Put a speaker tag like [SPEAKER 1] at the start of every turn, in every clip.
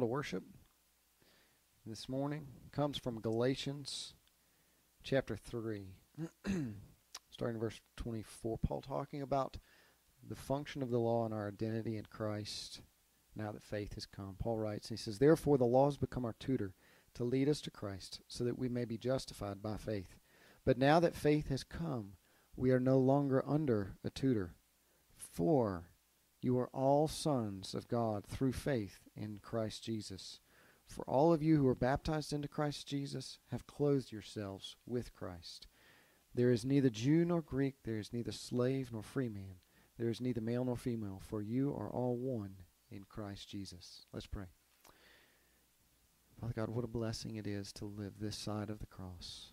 [SPEAKER 1] call to worship this morning comes from Galatians chapter 3, starting verse 24. Paul talking about the function of the law and our identity in Christ now that faith has come. Paul writes, he says, Therefore the law has become our tutor to lead us to Christ so that we may be justified by faith. But now that faith has come, we are no longer under a tutor. For you are all sons of God through faith in Christ Jesus. For all of you who are baptized into Christ Jesus have clothed yourselves with Christ. There is neither Jew nor Greek, there is neither slave nor free man, there is neither male nor female, for you are all one in Christ Jesus. Let's pray. Father God, what a blessing it is to live this side of the cross.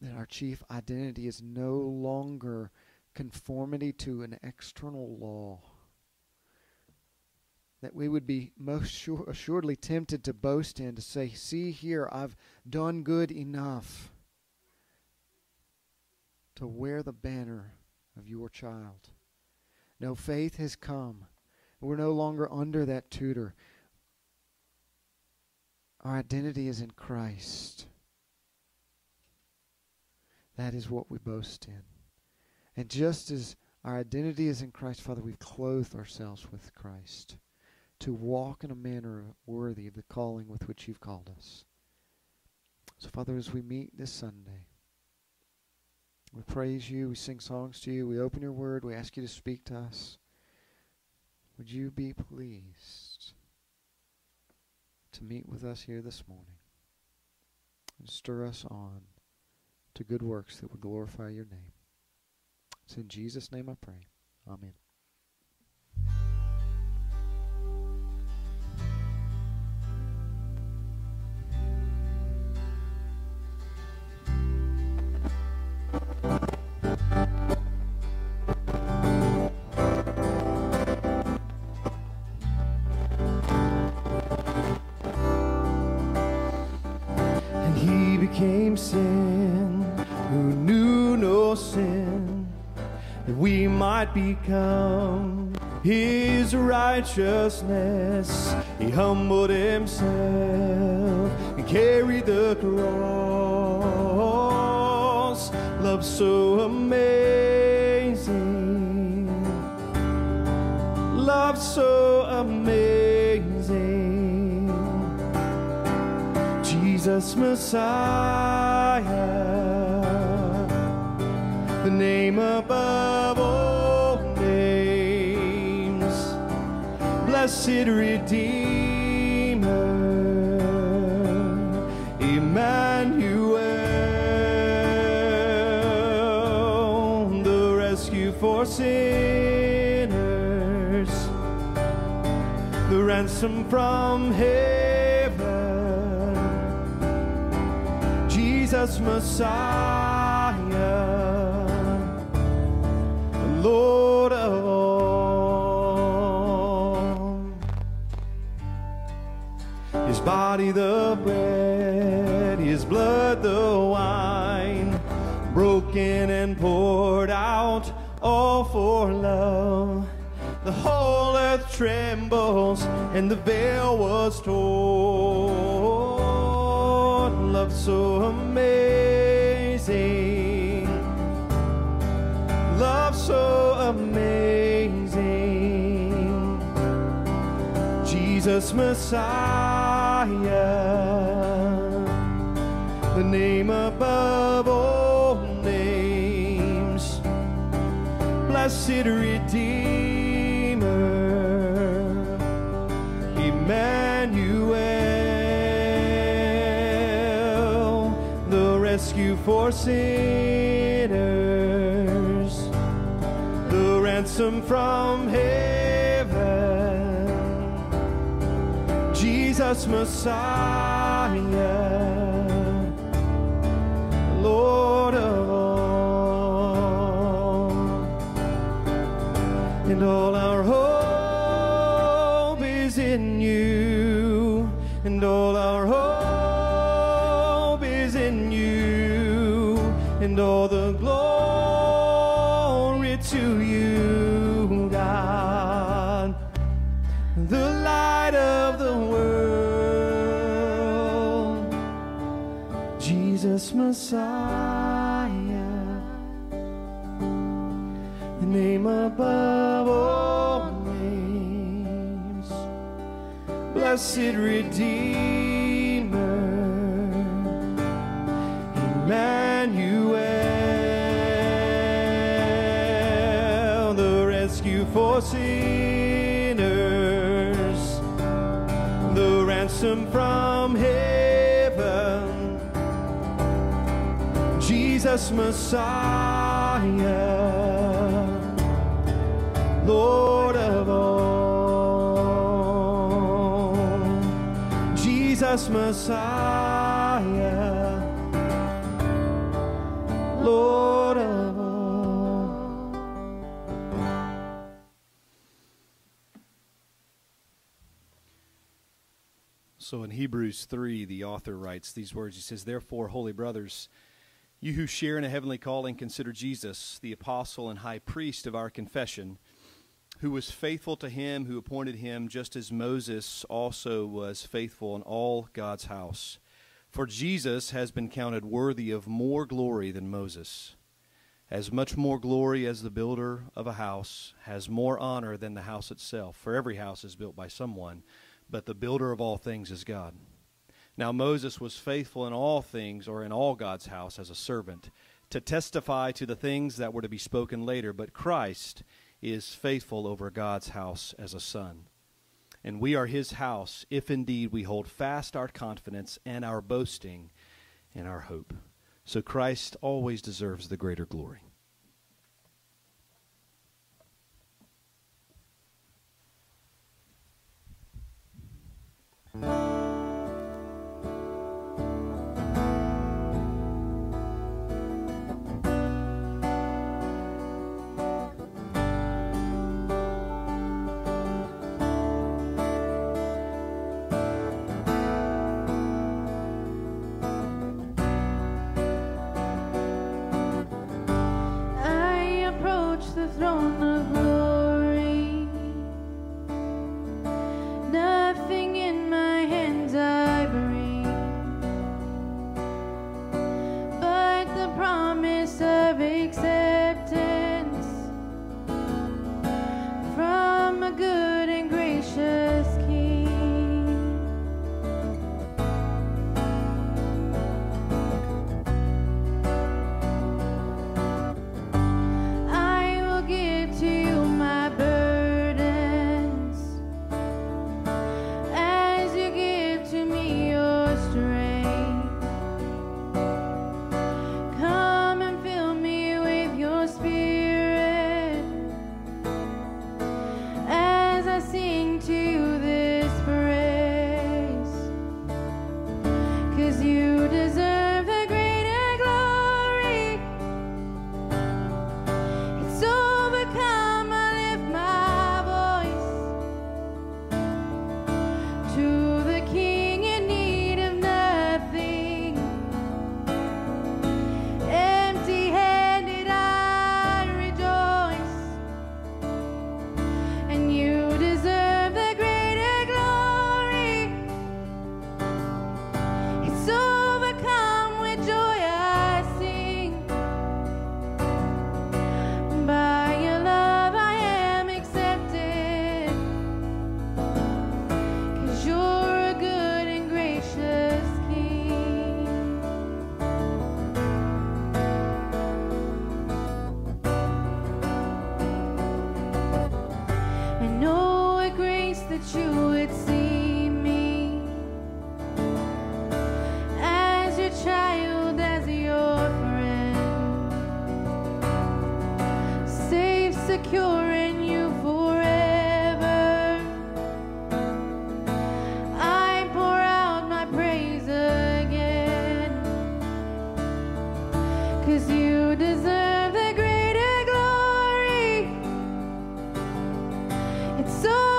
[SPEAKER 1] That our chief identity is no longer conformity to an external law. That we would be most sure, assuredly tempted to boast in, to say, See here, I've done good enough to wear the banner of your child. No, faith has come. We're no longer under that tutor. Our identity is in Christ. That is what we boast in. And just as our identity is in Christ, Father, we've clothed ourselves with Christ to walk in a manner worthy of the calling with which you've called us. So, Father, as we meet this Sunday, we praise you, we sing songs to you, we open your word, we ask you to speak to us. Would you be pleased to meet with us here this morning and stir us on to good works that would glorify your name? It's in Jesus' name I pray. Amen.
[SPEAKER 2] sin, who knew no sin that we might become his righteousness. He humbled himself and carried the cross. Love so amazing. Love so amazing. Jesus Messiah the name above all names, blessed Redeemer, Emmanuel, the rescue for sinners, the ransom from heaven, Jesus Messiah. Lord of all. His body the bread, His blood the wine, broken and poured out all for love. The whole earth trembles and the veil was torn. Love so amazing so amazing. Jesus Messiah, the name above all names, blessed Redeemer, Emmanuel, the rescue for sin. ransom from heaven, Jesus Messiah, Lord of all, and all our hope is in you, and all our hope is in you, and all the this Messiah, the name above all names, blessed Redeemer, Amen. Jesus Messiah, Lord of all. Jesus Messiah, Lord of all.
[SPEAKER 1] So in Hebrews 3, the author writes these words. He says, Therefore, holy brothers, you who share in a heavenly calling, consider Jesus, the apostle and high priest of our confession, who was faithful to him who appointed him, just as Moses also was faithful in all God's house. For Jesus has been counted worthy of more glory than Moses. As much more glory as the builder of a house has more honor than the house itself, for every house is built by someone, but the builder of all things is God. Now Moses was faithful in all things, or in all God's house, as a servant, to testify to the things that were to be spoken later, but Christ is faithful over God's house as a son. And we are his house if indeed we hold fast our confidence and our boasting and our hope. So Christ always deserves the greater glory.
[SPEAKER 3] So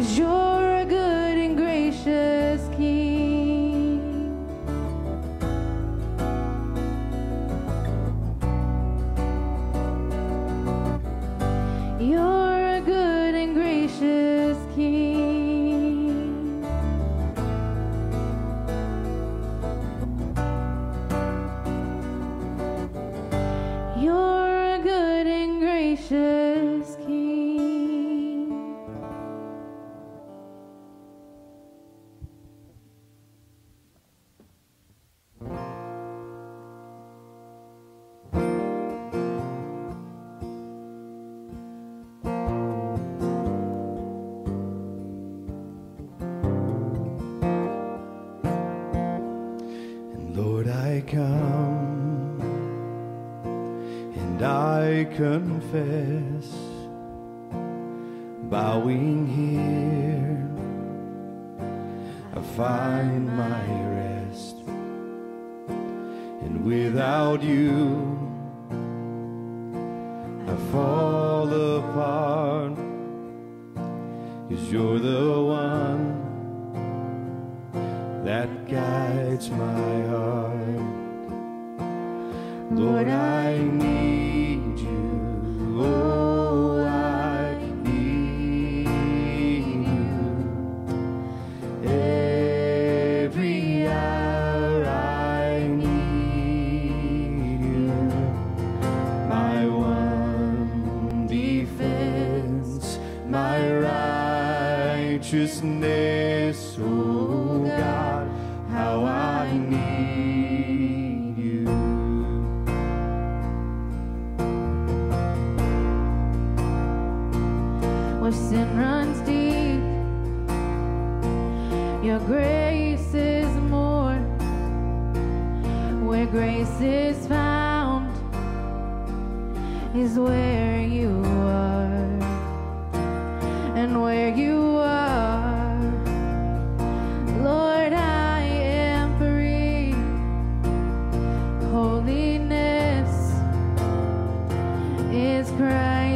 [SPEAKER 3] Cause you're
[SPEAKER 4] confess, bowing here, I find my rest, and without you.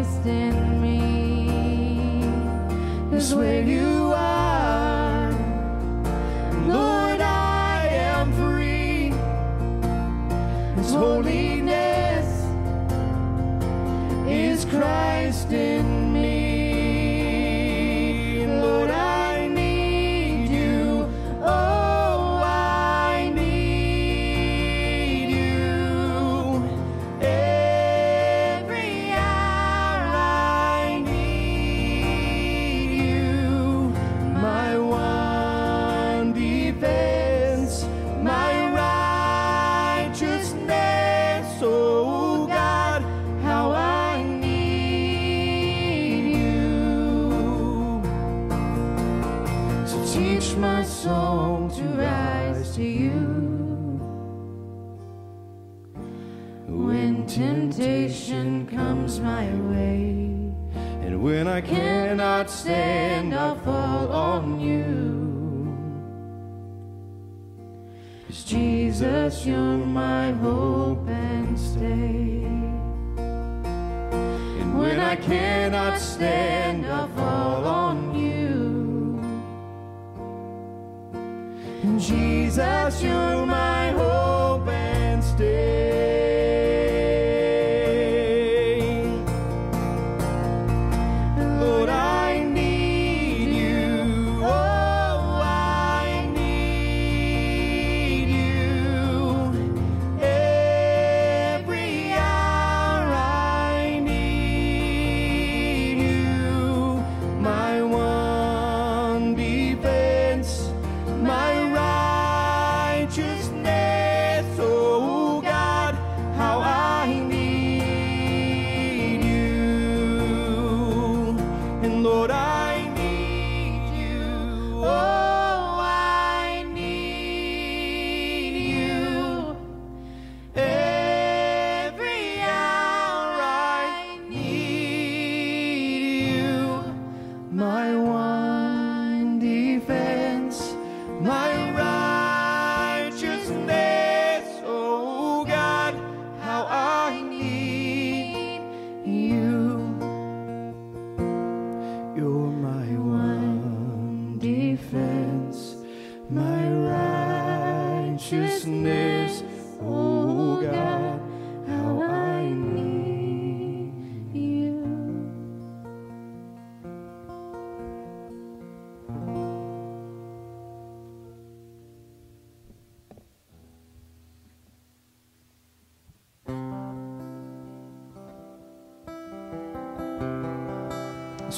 [SPEAKER 3] Christ in me is where you you're my hope and stay. And when I cannot stand, I fall on you. And Jesus, you're my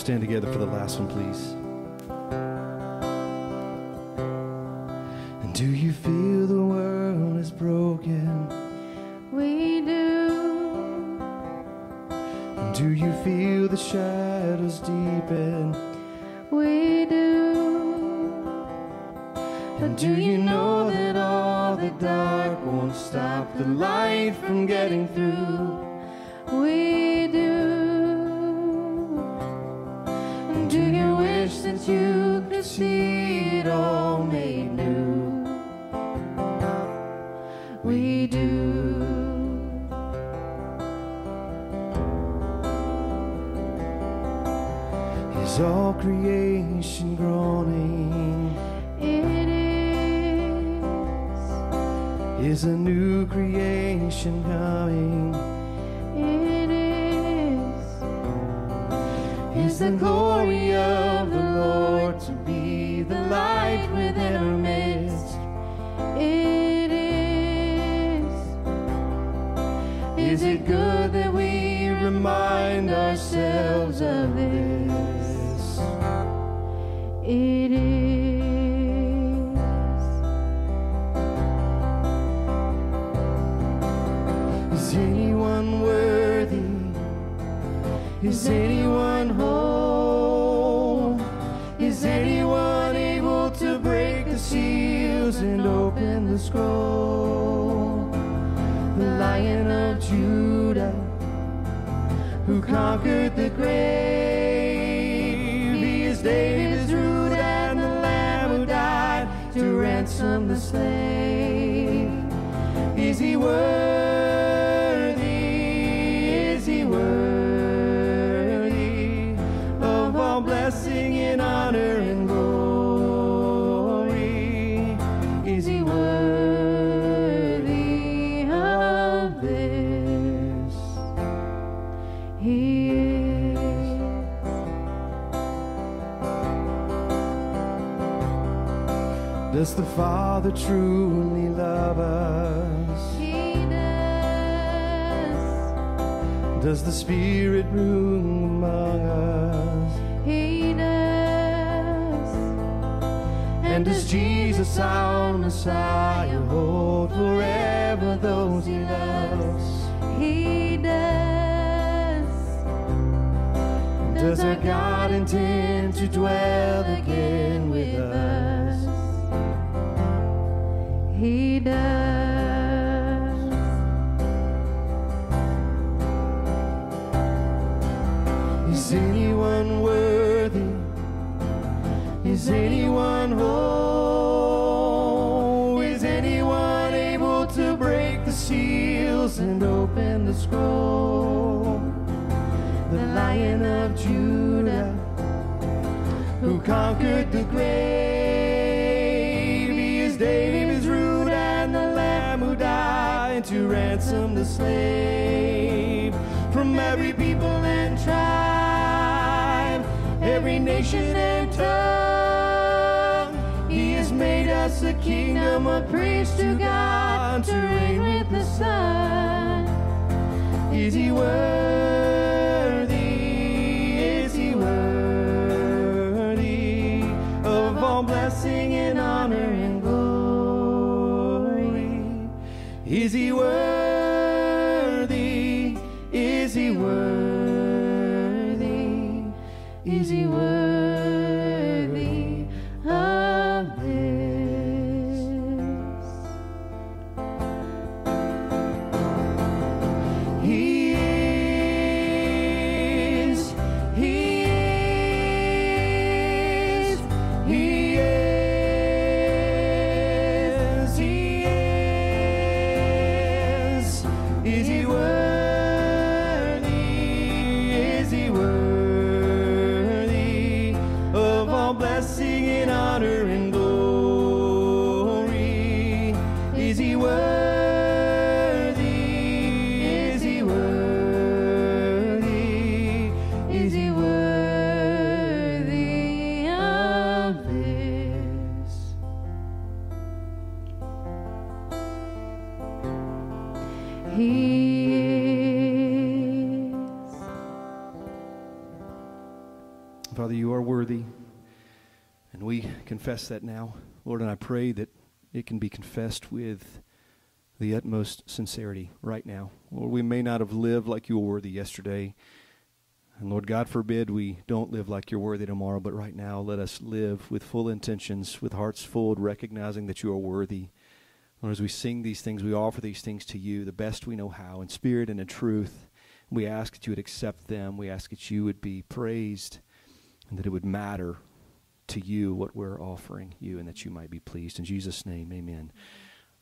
[SPEAKER 1] stand together for the last one, please. And do you feel Is he worthy? Is he worthy of all blessing and honor and glory? Is he worthy of this?
[SPEAKER 3] He is.
[SPEAKER 1] Does the Father truly love us? does the Spirit roam among us?
[SPEAKER 3] He does.
[SPEAKER 1] And does Jesus, our Messiah, hold forever those he loves?
[SPEAKER 3] He
[SPEAKER 1] does.
[SPEAKER 3] Does
[SPEAKER 1] our God intend to dwell again? slave from every people and tribe, every nation and tongue. He has made us a kingdom, a priest to God, to reign with the Son. Is he worthy? easy word. confess that now, Lord, and I pray that it can be confessed with the utmost sincerity right now. Lord, we may not have lived like you were worthy yesterday. And Lord, God forbid we don't live like you're worthy tomorrow, but right now let us live with full intentions, with hearts full, recognizing that you are worthy. Lord, as we sing these things, we offer these things to you the best we know how, in spirit and in truth. We ask that you would accept them. We ask that you would be praised and that it would matter to you what we're offering you and that you might be pleased. In Jesus' name, amen.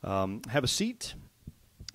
[SPEAKER 1] Um, have a seat.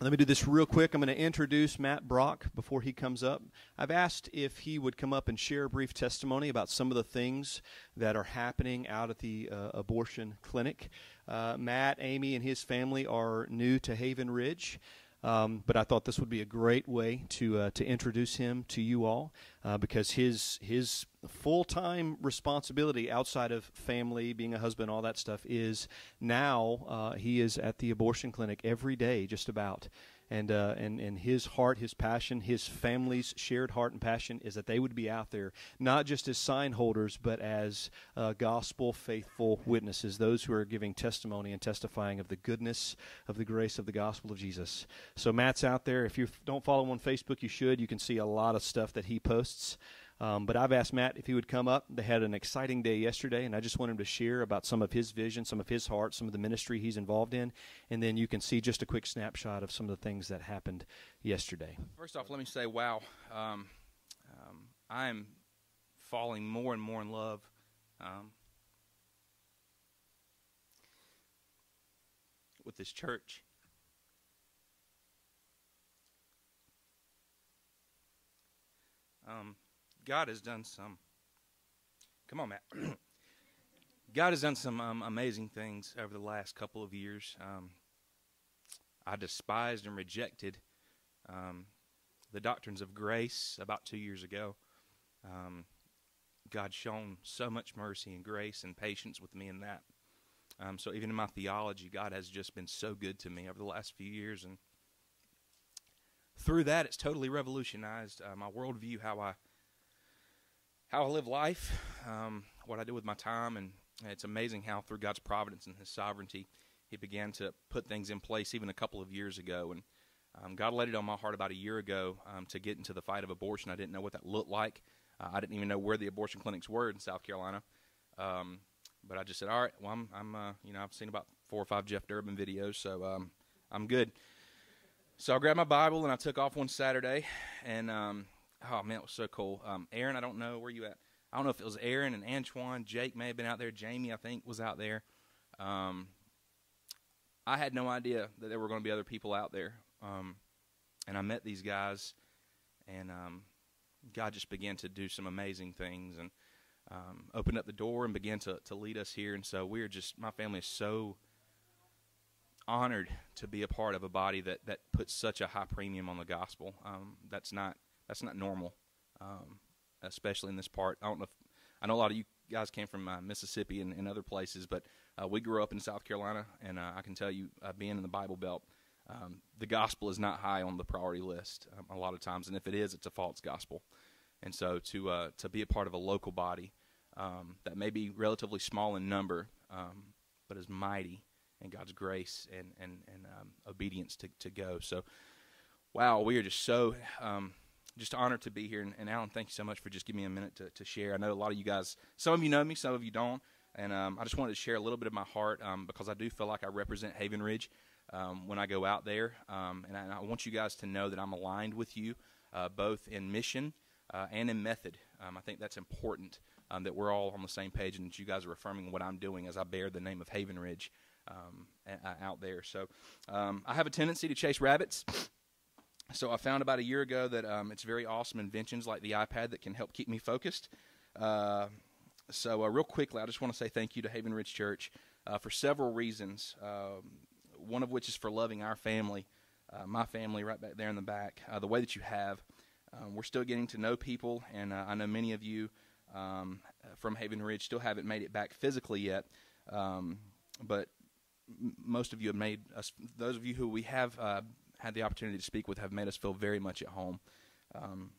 [SPEAKER 1] Let me do this real quick. I'm going to introduce Matt Brock before he comes up. I've asked if he would come up and share a brief testimony about some of the things that are happening out at the uh, abortion clinic. Uh, Matt, Amy, and his family are new to Haven Ridge. Um, but I thought this would be a great way to uh, to introduce him to you all uh, because his his full time responsibility outside of family, being a husband, all that stuff is now uh, he is at the abortion clinic every day, just about and uh, and and his heart, his passion, his family's shared heart and passion is that they would be out there not just as sign holders, but as uh, gospel faithful witnesses, those who are giving testimony and testifying of the goodness of the grace of the gospel of Jesus. So Matt's out there. If you don't follow him on Facebook, you should. You can see a lot of stuff that he posts. Um, but I've asked Matt if he would come up. They had an exciting day yesterday, and I just want him to share about some of his vision, some of his heart, some of the ministry he's involved in. And then you can see just a quick snapshot of some of the things that happened yesterday.
[SPEAKER 5] First off, let me say, wow, um, um, I'm falling more and more in love. Um, with this church. Um, God has done some. Come on, Matt. God has done some um, amazing things over the last couple of years. Um, I despised and rejected um, the doctrines of grace about two years ago. Um, God shown so much mercy and grace and patience with me in that. Um, so even in my theology, God has just been so good to me over the last few years, and through that, it's totally revolutionized uh, my worldview, how I how I live life, um, what I do with my time, and it's amazing how through God's providence and His sovereignty, He began to put things in place even a couple of years ago. And um, God laid it on my heart about a year ago um, to get into the fight of abortion. I didn't know what that looked like. Uh, I didn't even know where the abortion clinics were in South Carolina. Um, but I just said, all right, well, I'm, I'm uh, you know, I've seen about four or five Jeff Durbin videos, so um, I'm good. So I grabbed my Bible and I took off one Saturday, and um, oh man, it was so cool. Um, Aaron, I don't know where you at. I don't know if it was Aaron and Antoine, Jake may have been out there. Jamie, I think, was out there. Um, I had no idea that there were going to be other people out there. Um, and I met these guys, and um, God just began to do some amazing things and um, opened up the door and began to, to lead us here. And so we're just, my family is so honored to be a part of a body that, that puts such a high premium on the gospel. Um, that's not that's not normal, um, especially in this part. I don't know. If, I know a lot of you guys came from uh, Mississippi and, and, other places, but uh, we grew up in South Carolina, and uh, I can tell you, uh, being in the Bible Belt, um, the gospel is not high on the priority list um, a lot of times, and if it is, it's a false gospel. And so, to uh, to be a part of a local body um, that may be relatively small in number, um, but is mighty in God's grace and and and um, obedience to to go. So, wow, we are just so um, just honored to be here. And, and, Alan, thank you so much for just giving me a minute to, to, share. I know a lot of you guys, some of you know me, some of you don't. And um, I just wanted to share a little bit of my heart um, because I do feel like I represent Haven Ridge um, when I go out there. Um, and I, and, I, want you guys to know that I'm aligned with you uh, both in mission uh, and in method. Um, I think that's important um, that we're all on the same page and that you guys are affirming what I'm doing as I bear the name of Haven Ridge out there. So I have a tendency to chase rabbits. So I found about a year ago that um, it's very awesome inventions like the iPad that can help keep me focused. Uh, so, uh, real quickly, I just want to say thank you to Haven Ridge Church uh, for several reasons. Um, one of which is for loving our family, uh, my family right back there in the back, uh, the way that you have. Um, we're still getting to know people, and uh, I know many of you um, from Haven Ridge still haven't made it back physically yet, um, but most of you have made us, those of you who we have had the opportunity to speak with have made us feel very much at home. Um,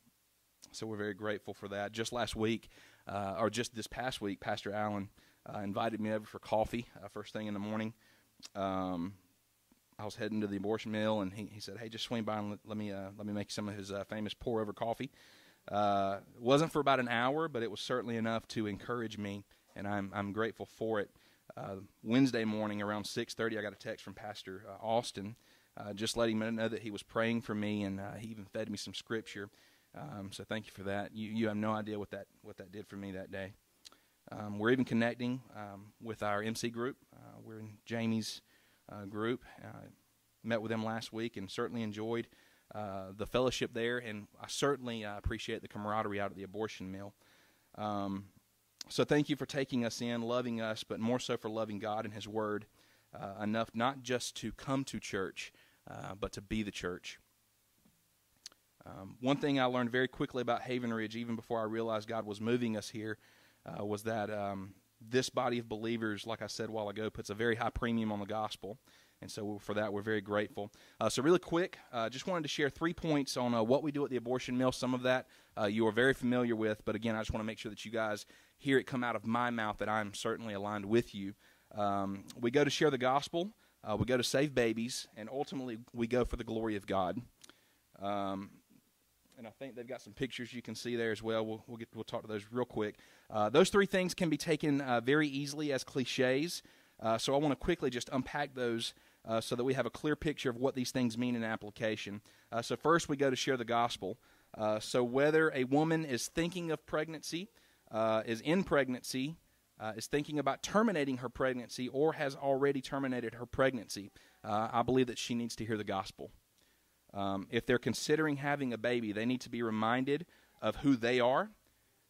[SPEAKER 5] so we're very grateful for that. Just last week, uh, or just this past week, Pastor Allen uh, invited me over for coffee uh, first thing in the morning. Um, I was heading to the abortion mill, and he, he said, "Hey, just swing by and let, let me uh, let me make some of his uh, famous pour over coffee." Uh, wasn't for about an hour, but it was certainly enough to encourage me, and I'm I'm grateful for it. Wednesday morning around 6:30, I got a text from Pastor Austin uh, just letting him know that he was praying for me, and uh, he even fed me some scripture. Um, so thank you for that. You, you have no idea what that what that did for me that day. Um, we're even connecting um, with our MC group. Uh, we're in Jamie's uh, group. Uh, met with them last week and certainly enjoyed uh, the fellowship there, and I certainly appreciate the camaraderie out at the abortion mill. Um, so thank you for taking us in, loving us, but more so for loving God and His Word enough not just to come to church uh, but to be the church. Um, one thing I learned very quickly about Haven Ridge, even before I realized God was moving us here, uh, was that um, this body of believers, like I said a while ago, puts a very high premium on the gospel. And so for that, we're very grateful. Uh, so, really quick, uh, just wanted to share three points on uh, what we do at the abortion mill. Some of that uh, you are very familiar with, but again, I just want to make sure that you guys hear it come out of my mouth that I'm certainly aligned with you. Um, we go to share the gospel. Uh, we go to save babies, and ultimately we go for the glory of God. Um, and I think they've got some pictures you can see there as well. We'll, we'll, get, we'll talk to those real quick. Uh, those three things can be taken uh, very easily as cliches, uh, so I want to quickly just unpack those uh, so that we have a clear picture of what these things mean in application. Uh, so, first, we go to share the gospel. so, whether a woman is thinking of pregnancy, is in pregnancy, uh, is thinking about terminating her pregnancy or has already terminated her pregnancy, uh, I believe that she needs to hear the gospel. Um, if they're considering having a baby, they need to be reminded of who they are,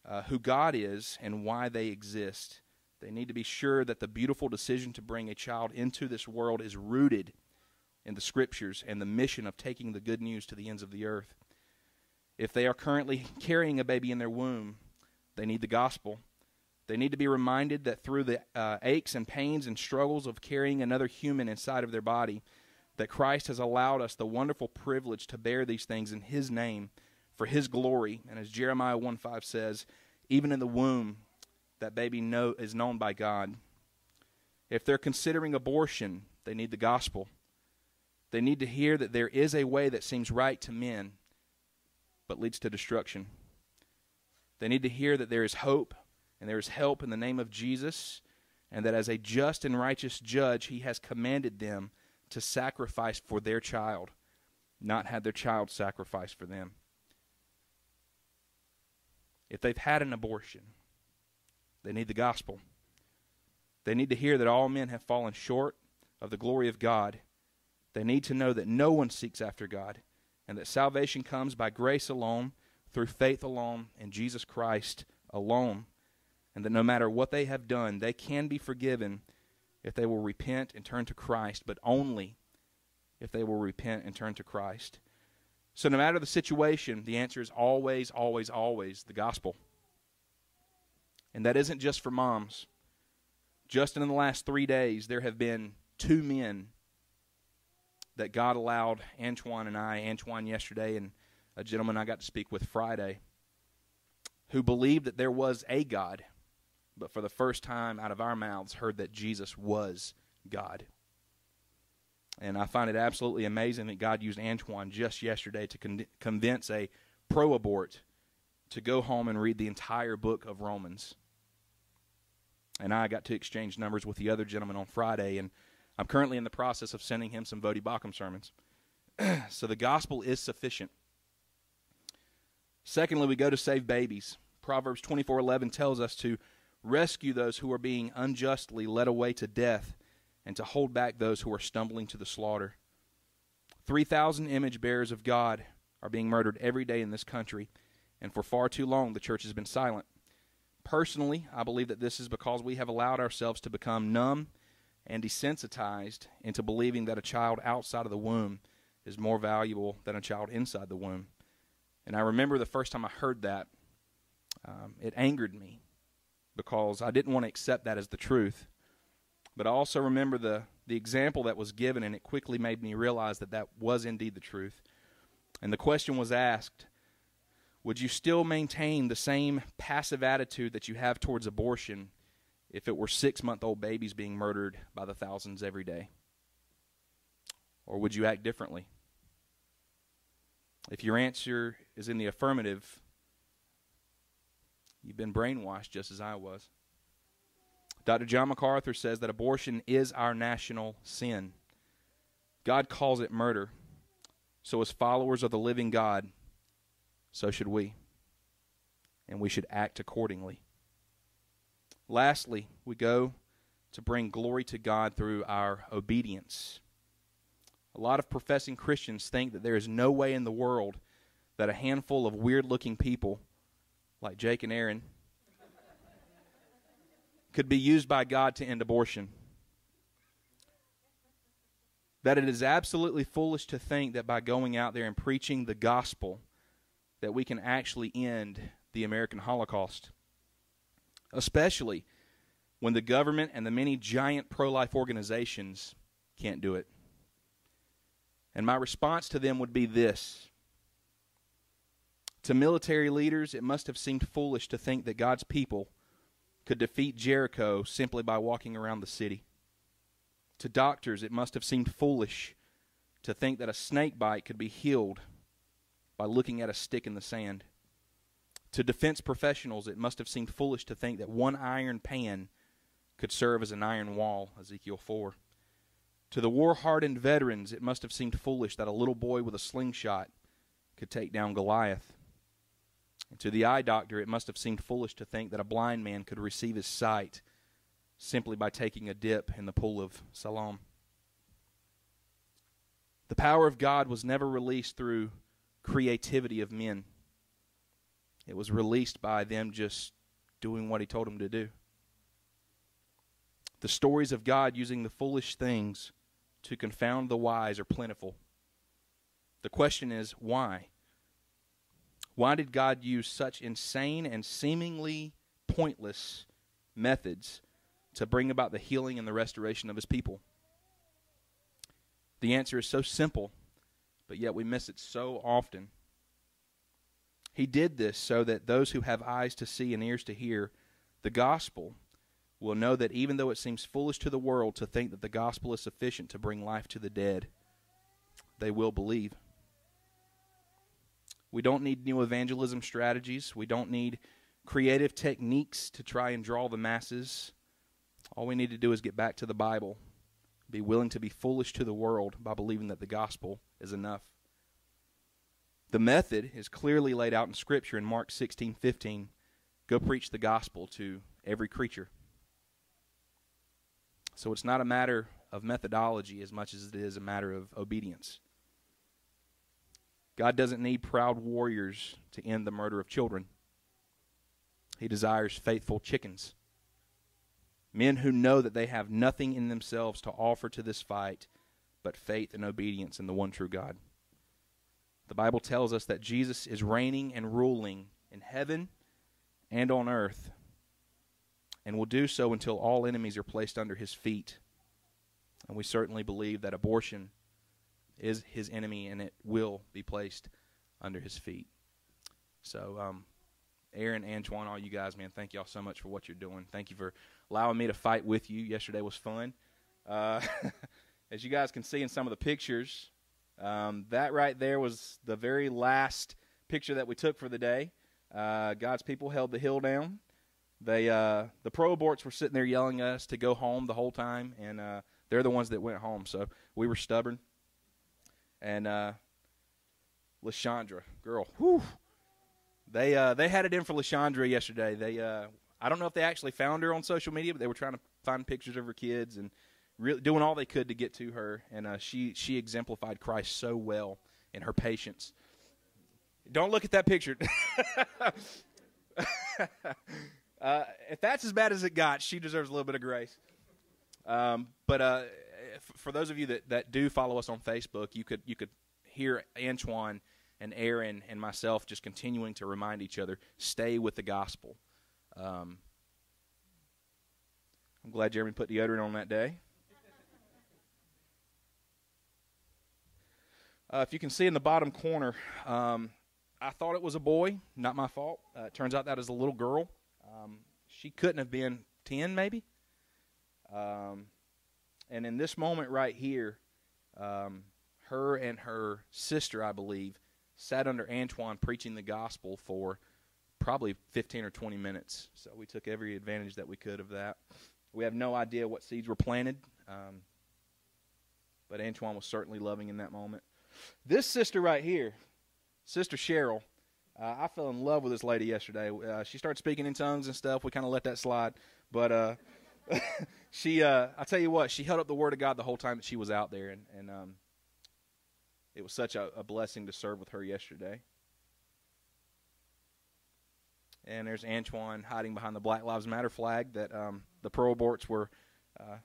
[SPEAKER 5] uh, who God is, and why they exist. They need to be sure that the beautiful decision to bring a child into this world is rooted in the scriptures and the mission of taking the good news to the ends of the earth. If they are currently carrying a baby in their womb, they need the gospel they need to be reminded that through the uh, aches and pains and struggles of carrying another human inside of their body, that Christ has allowed us the wonderful privilege to bear these things in his name for his glory. And as Jeremiah 1 5 says, even in the womb, that baby know, is known by God. If they're considering abortion, they need the gospel. They need to hear that there is a way that seems right to men, but leads to destruction. They need to hear that there is hope and there is help in the name of Jesus, and that as a just and righteous judge, he has commanded them to sacrifice for their child, not had their child sacrificed for them. If they've had an abortion, they need the gospel. They need to hear that all men have fallen short of the glory of God. They need to know that no one seeks after God and that salvation comes by grace alone, through faith alone, in Jesus Christ alone and that no matter what they have done, they can be forgiven if they will repent and turn to Christ, but only if they will repent and turn to Christ. So, no matter the situation, the answer is always, always, always the gospel. And that isn't just for moms. Just in the last three days, there have been two men that God allowed Antoine and I, Antoine yesterday, and a gentleman I got to speak with Friday, who believed that there was a God but for the first time out of our mouths heard that Jesus was God. And I find it absolutely amazing that God used Antoine just yesterday to con- convince a pro abort to go home and read the entire book of Romans. And I got to exchange numbers with the other gentleman on Friday, and I'm currently in the process of sending him some Vodi Bakum sermons. so the gospel is sufficient. Secondly, we go to save babies. Proverbs 24:11 tells us to rescue those who are being unjustly led away to death, and to hold back those who are stumbling to the slaughter. 3,000 image bearers of God are being murdered every day in this country, and for far too long the church has been silent. Personally, I believe that this is because we have allowed ourselves to become numb and desensitized into believing that a child outside of the womb is more valuable than a child inside the womb. And I remember the first time I heard that, um, it angered me because I didn't want to accept that as the truth. But I also remember the, the example that was given, and it quickly made me realize that that was indeed the truth. And the question was asked Would you still maintain the same passive attitude that you have towards abortion if it were six month old babies being murdered by the thousands every day? Or would you act differently? If your answer is in the affirmative, You've been brainwashed just as I was. Dr. John MacArthur says that abortion is our national sin. God calls it murder. So, as followers of the living God, so should we. And we should act accordingly. Lastly, we go to bring glory to God through our obedience. A lot of professing Christians think that there is no way in the world that a handful of weird looking people like Jake and Aaron, could be used by God to end abortion. That it is absolutely foolish to think that by going out there and preaching the gospel, that we can actually end the American Holocaust. Especially when the government and the many giant pro life organizations can't do it. And my response to them would be this to military leaders, it must have seemed foolish to think that God's people could defeat Jericho simply by walking around the city. To doctors, it must have seemed foolish to think that a snake bite could be healed by looking at a stick in the sand. To defense professionals, it must have seemed foolish to think that one iron pan could serve as an iron wall, Ezekiel 4. To the war hardened veterans, it must have seemed foolish that a little boy with a slingshot could take down Goliath. To the eye doctor, it must have seemed foolish to think that a blind man could receive his sight simply by taking a dip in the pool of Siloam. The power of God was never released through creativity of men, it was released by them just doing what He told them to do. The stories of God using the foolish things to confound the wise are plentiful. The question is, why? Why did God use such insane and seemingly pointless methods to bring about the healing and the restoration of his people? The answer is so simple, but yet we miss it so often. He did this so that those who have eyes to see and ears to hear the gospel will know that even though it seems foolish to the world to think that the gospel is sufficient to bring life to the dead, they will believe. We don't need new evangelism strategies. We don't need creative techniques to try and draw the masses. All we need to do is get back to the Bible, be willing to be foolish to the world by believing that the gospel is enough. The method is clearly laid out in Scripture in Mark 16 15. Go preach the gospel to every creature. So it's not a matter of methodology as much as it is a matter of obedience. God doesn't need proud warriors to end the murder of children. He desires faithful chickens. Men who know that they have nothing in themselves to offer to this fight but faith and obedience in the one true God. The Bible tells us that Jesus is reigning and ruling in heaven and on earth and will do so until all enemies are placed under his feet. And we certainly believe that abortion is his enemy, and it will be placed under his feet. So, um, Aaron, Antoine, all you guys, man, thank y'all so much for what you're doing. Thank you for allowing me to fight with you. Yesterday was fun. Uh, as you guys can see in some of the pictures, um, that right there was the very last picture that we took for the day. Uh, God's people held the hill down. They, uh, the pro aborts were sitting there yelling at us to go home the whole time, and uh, they're the ones that went home. So we were stubborn and uh, Lashandra, girl, whew. They uh, they had it in for Lashandra yesterday. They uh, I don't know if they actually found her on social media, but they were trying to find pictures of her kids and really doing all they could to get to her. And uh, she she exemplified Christ so well in her patience. Don't look at that picture. uh, if that's as bad as it got, she deserves a little bit of grace. Um, but uh, for those of you that, that do follow us on Facebook, you could you could hear Antoine and Aaron and myself just continuing to remind each other, stay with the gospel. Um, I'm glad Jeremy put deodorant on that day. Uh, if you can see in the bottom corner, um, I thought it was a boy, not my fault. Uh, turns out that is a little girl. Um, she couldn't have been 10, maybe. Um, and in this moment right here, um, her and her sister, I believe, sat under Antoine preaching the gospel for probably 15 or 20 minutes. So we took every advantage that we could of that. We have no idea what seeds were planted, um, but Antoine was certainly loving in that moment. This sister right here, Sister Cheryl, uh, I fell in love with this lady yesterday. Uh, she started speaking in tongues and stuff. We kind of let that slide, but uh, she, uh, I tell you what, she held up the Word of God the whole time that she was out there, and, and um, it was such a, a blessing to serve with her yesterday. And there's Antoine hiding behind the Black Lives Matter flag that um, the pro aborts were uh,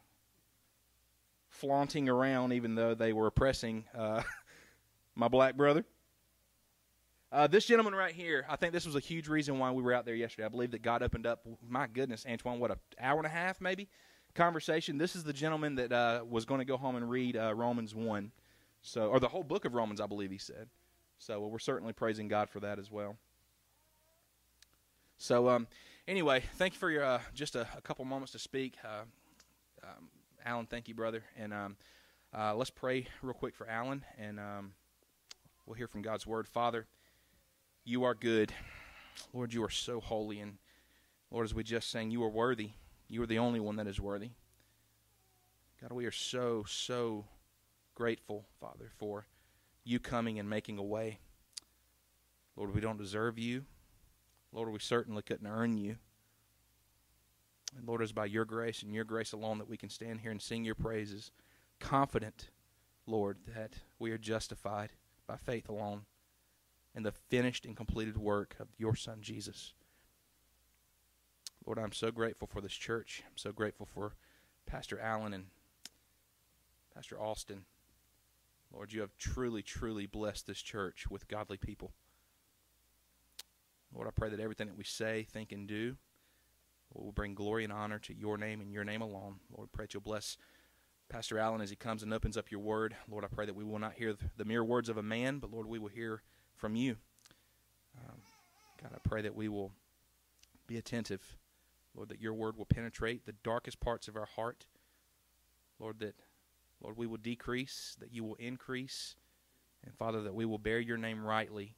[SPEAKER 5] flaunting around, even though they were oppressing uh, my black brother. Uh, this gentleman right here, I think this was a huge reason why we were out there yesterday. I believe that God opened up, my goodness, Antoine, what, an hour and a half maybe? conversation. This is the gentleman that uh, was going to go home and read uh, Romans 1, so or the whole book of Romans, I believe he said. So well, we're certainly praising God for that as well. So um, anyway, thank you for your uh, just a, a, couple moments to speak. Uh, um, Alan, thank you, brother. And um, uh, let's pray real quick for Alan, and um, we'll hear from God's word. Father, you are good. Lord, you are so holy. And Lord, as we just sang, you are worthy. You are the only one that is worthy. God, we are so, so grateful, Father, for you coming and making a way. Lord, we don't deserve you. Lord, we certainly couldn't earn you. And Lord, it is by your grace and your grace alone that we can stand here and sing your praises, confident, Lord, that we are justified by faith alone in the finished and completed work of your Son, Jesus. Lord, I'm so grateful for this church. I'm so grateful for Pastor Allen and Pastor Austin. Lord, you have truly, truly blessed this church with godly people. Lord, I pray that everything that we say, think, and do will bring glory and honor to your name and your name alone. Lord, pray that you'll bless Pastor Allen as he comes and opens up your word. Lord, I pray that we will not hear the mere words of a man, but Lord, we will hear from you. Um, God, I pray that we will be attentive Lord, that your word will penetrate the darkest parts of our heart. Lord, that, Lord, we will decrease, that you will increase, and Father, that we will bear your name rightly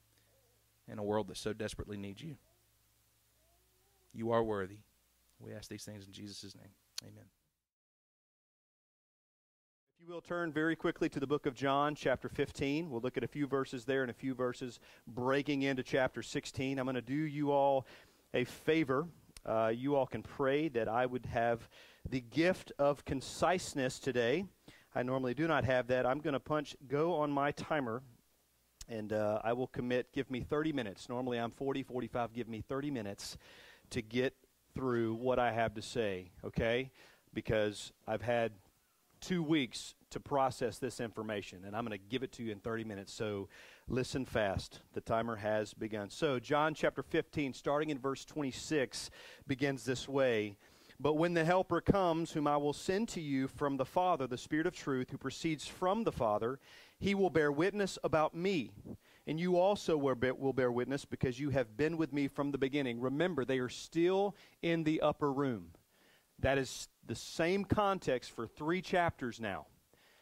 [SPEAKER 5] in a world that so desperately needs you. You are worthy. We ask these things in Jesus' name. Amen.
[SPEAKER 1] If you will turn very quickly to the book of John, chapter 15. We'll look at a few verses there and a few verses breaking into chapter 16. I'm going to do you all a favor uh, you all can pray that I would have the gift of conciseness today. I normally do not have that. I'm going to punch go on my timer, and uh, I will commit, give me 30 minutes. Normally I'm 40, 45, give me 30 minutes to get through what I have to say, okay? Because I've had two weeks to process this information, and I'm going to give it to you in 30 minutes. So Listen fast. The timer has begun. So, John chapter 15, starting in verse 26, begins this way. But when the Helper comes, whom I will send to you from the Father, the Spirit of truth, who proceeds from the Father, he will bear witness about me. And you also will bear witness because you have been with me from the beginning. Remember, they are still in the upper room. That is the same context for three chapters now.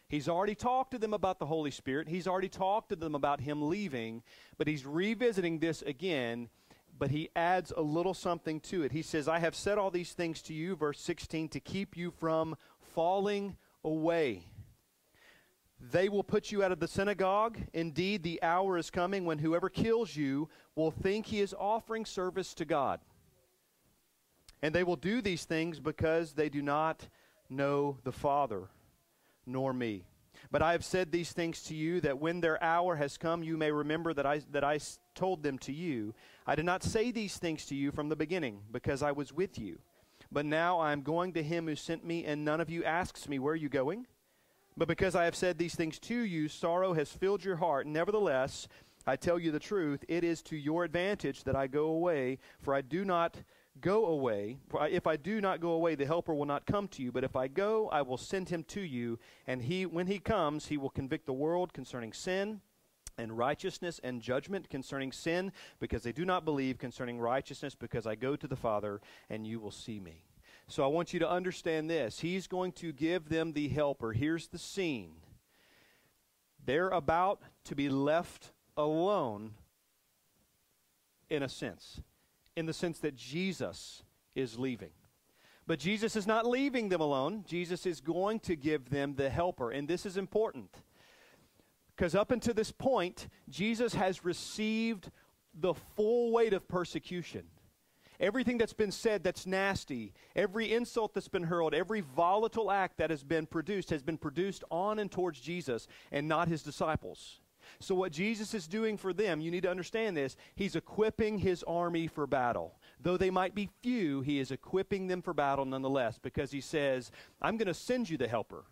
[SPEAKER 1] He's already talked to them about the Holy Spirit. He's already talked to them about him leaving, but he's revisiting this again, but he adds a little something to it. He says, I have said all these things to you, verse 16, to keep you from falling away. They will put you out of the synagogue. Indeed, the hour is coming when whoever kills you will think he is offering service to God. And they will do these things because they do not know the Father nor me. But I have said these things to you that when their hour has come, you may remember that I, that I told them to you. I did not say these things to you from the beginning because I was with you. But now I am going to him who sent me, and none of you asks me, Where are you going? But because I have said these things to you, sorrow has filled your heart. Nevertheless, I tell you the truth, it is to your advantage that I go away, for I do not Go away. If I do not go away, the helper will not come to you. But if I go, I will send him to you. And he, when he comes, he will convict the world concerning sin and righteousness and judgment concerning sin, because they do not believe concerning righteousness, because I go to the Father and you will see me. So I want you to understand this. He's going to give them the helper. Here's the scene. They're about to be left alone in a sense in the sense that Jesus is leaving. But Jesus is not leaving them alone. Jesus is going to give them the helper. And this is important. Because up until this point, Jesus has received the full weight of persecution. Everything that's been said that's nasty, every insult that's been hurled, every volatile act that has been produced has been produced on and towards Jesus and not his disciples. So, what Jesus is doing for them, you need to understand this, he's equipping his army for battle. Though they might be few, he is equipping them for battle nonetheless because he says, I'm going to send you the helper.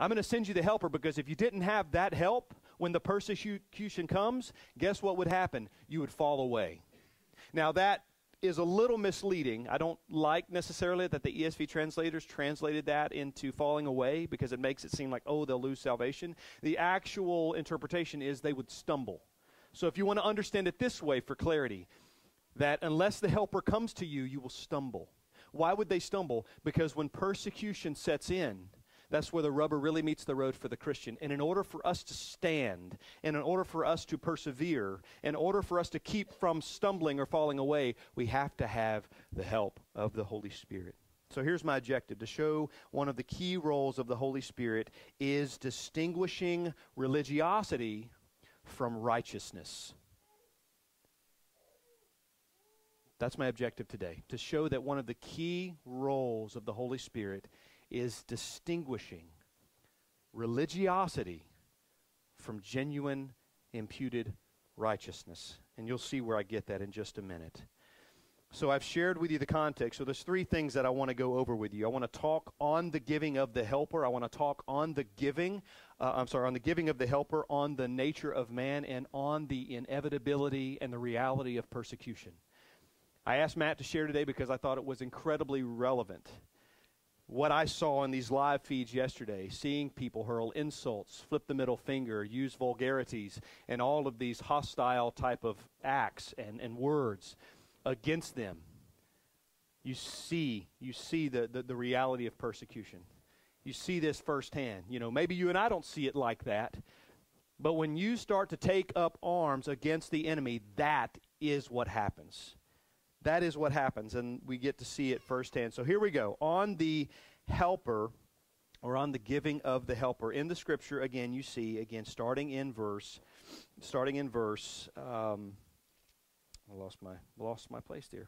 [SPEAKER 1] I'm going to send you the helper because if you didn't have that help when the persecution comes, guess what would happen? You would fall away. Now, that is a little misleading. I don't like necessarily that the ESV translators translated that into falling away because it makes it seem like, oh, they'll lose salvation. The actual interpretation is they would stumble. So if you want to understand it this way for clarity, that unless the helper comes to you, you will stumble. Why would they stumble? Because when persecution sets in, that's where the rubber really meets the road for the Christian. And in order for us to stand, and in order for us to persevere, in order for us to keep from stumbling or falling away, we have to have the help of the Holy Spirit. So here's my objective to show one of the key roles of the Holy Spirit is distinguishing religiosity from righteousness. That's my objective today to show that one of the key roles of the Holy Spirit is distinguishing religiosity from genuine imputed righteousness. And you'll see where I get that in just a minute. So I've shared with you the context. So there's three things that I want to go over with you. I want to talk on the giving of the helper. I want to talk on the giving. Uh, I'm sorry, on the giving of the helper, on the nature of man, and on the inevitability and the reality of persecution. I asked Matt to share today because I thought it was incredibly relevant what I saw in these live feeds yesterday, seeing people hurl insults, flip the middle finger, use vulgarities, and all of these hostile type of acts and, and words against them, you see, you see the, the, the reality of persecution. You see this firsthand. You know, maybe you and I don't see it like that, but when you start to take up arms against the enemy, that is what happens that is what happens, and we get to see it firsthand. So here we go. On the helper, or on the giving of the helper in the scripture again you see again starting in verse starting in verse um, i lost my lost my place there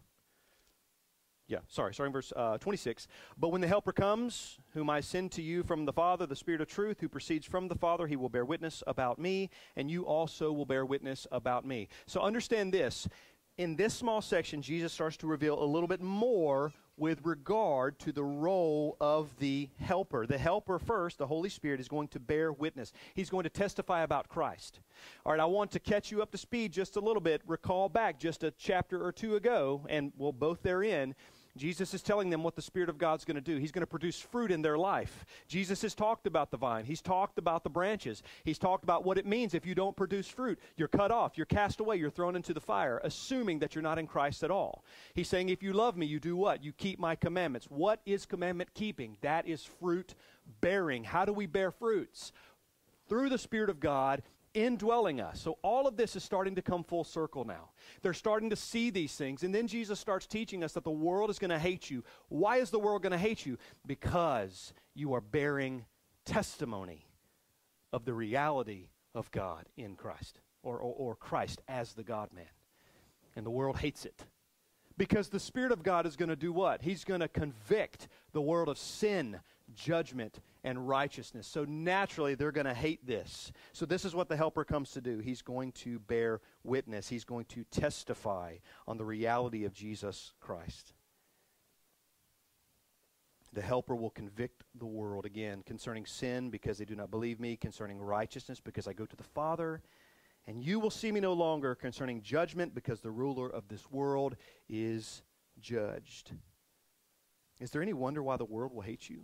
[SPEAKER 1] yeah sorry starting verse uh, 26 but when the helper comes whom i send to you from the father the spirit of truth who proceeds from the father he will bear witness about me and you also will bear witness about me so understand this in this small section, Jesus starts to reveal a little bit more with regard to the role of the helper. The helper, first, the Holy Spirit, is going to bear witness. He's going to testify about Christ. All right, I want to catch you up to speed just a little bit, recall back just a chapter or two ago, and we'll both therein. Jesus is telling them what the Spirit of God's going to do. He's going to produce fruit in their life. Jesus has talked about the vine, He's talked about the branches, He's talked about what it means if you don't produce fruit. You're cut off, you're cast away, you're thrown into the fire, assuming that you're not in Christ at all. He's saying, If you love me, you do what? You keep my commandments. What is commandment keeping? That is fruit bearing. How do we bear fruits? Through the Spirit of God indwelling us. So all of this is starting to come full circle now. They're starting to see these things. And then Jesus starts teaching us that the world is going to hate you. Why is the world going to hate you? Because you are bearing testimony of the reality of God in Christ or, or, or Christ as the God man. And the world hates it. Because the Spirit of God is going to do what? He's going to convict the world of sin, judgment, and righteousness. So naturally, they're going to hate this. So, this is what the Helper comes to do. He's going to bear witness, he's going to testify on the reality of Jesus Christ. The Helper will convict the world again concerning sin because they do not believe me, concerning righteousness because I go to the Father. And you will see me no longer concerning judgment because the ruler of this world is judged. Is there any wonder why the world will hate you?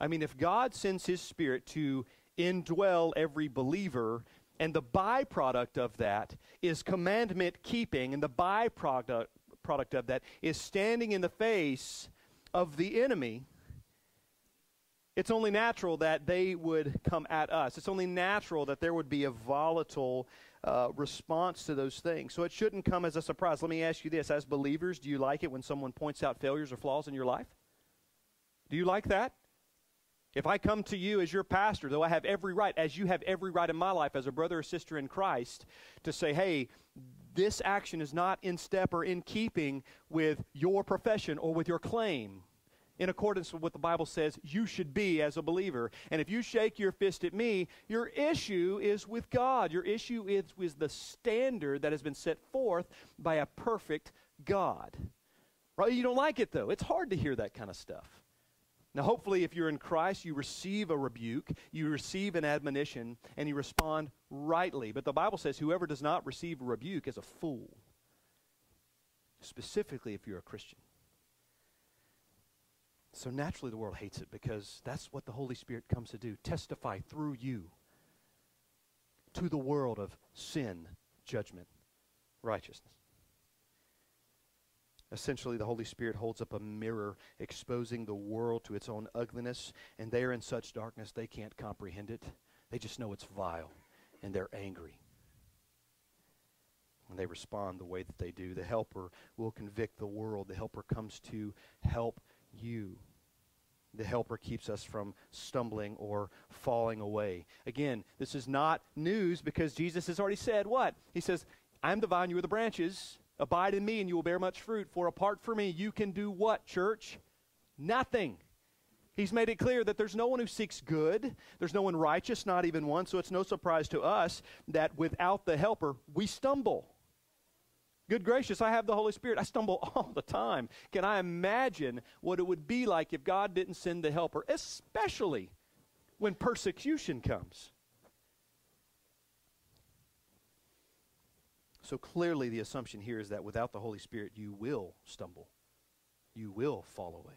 [SPEAKER 1] I mean, if God sends his spirit to indwell every believer, and the byproduct of that is commandment keeping, and the byproduct product of that is standing in the face of the enemy, it's only natural that they would come at us. It's only natural that there would be a volatile uh, response to those things. So it shouldn't come as a surprise. Let me ask you this as believers, do you like it when someone points out failures or flaws in your life? Do you like that? If I come to you as your pastor, though I have every right, as you have every right in my life as a brother or sister in Christ, to say, hey, this action is not in step or in keeping with your profession or with your claim in accordance with what the Bible says you should be as a believer. And if you shake your fist at me, your issue is with God. Your issue is with the standard that has been set forth by a perfect God. Right? You don't like it though. It's hard to hear that kind of stuff. Now, hopefully, if you're in Christ, you receive a rebuke, you receive an admonition, and you respond rightly. But the Bible says whoever does not receive a rebuke is a fool, specifically if you're a Christian. So naturally, the world hates it because that's what the Holy Spirit comes to do testify through you to the world of sin, judgment, righteousness. Essentially, the Holy Spirit holds up a mirror, exposing the world to its own ugliness, and they are in such darkness they can't comprehend it. They just know it's vile, and they're angry. And they respond the way that they do. The helper will convict the world. The helper comes to help you. The helper keeps us from stumbling or falling away. Again, this is not news because Jesus has already said what? He says, I'm the vine, you are the branches. Abide in me, and you will bear much fruit. For apart from me, you can do what, church? Nothing. He's made it clear that there's no one who seeks good. There's no one righteous, not even one. So it's no surprise to us that without the helper, we stumble. Good gracious, I have the Holy Spirit. I stumble all the time. Can I imagine what it would be like if God didn't send the helper, especially when persecution comes? So clearly, the assumption here is that without the Holy Spirit, you will stumble, you will fall away.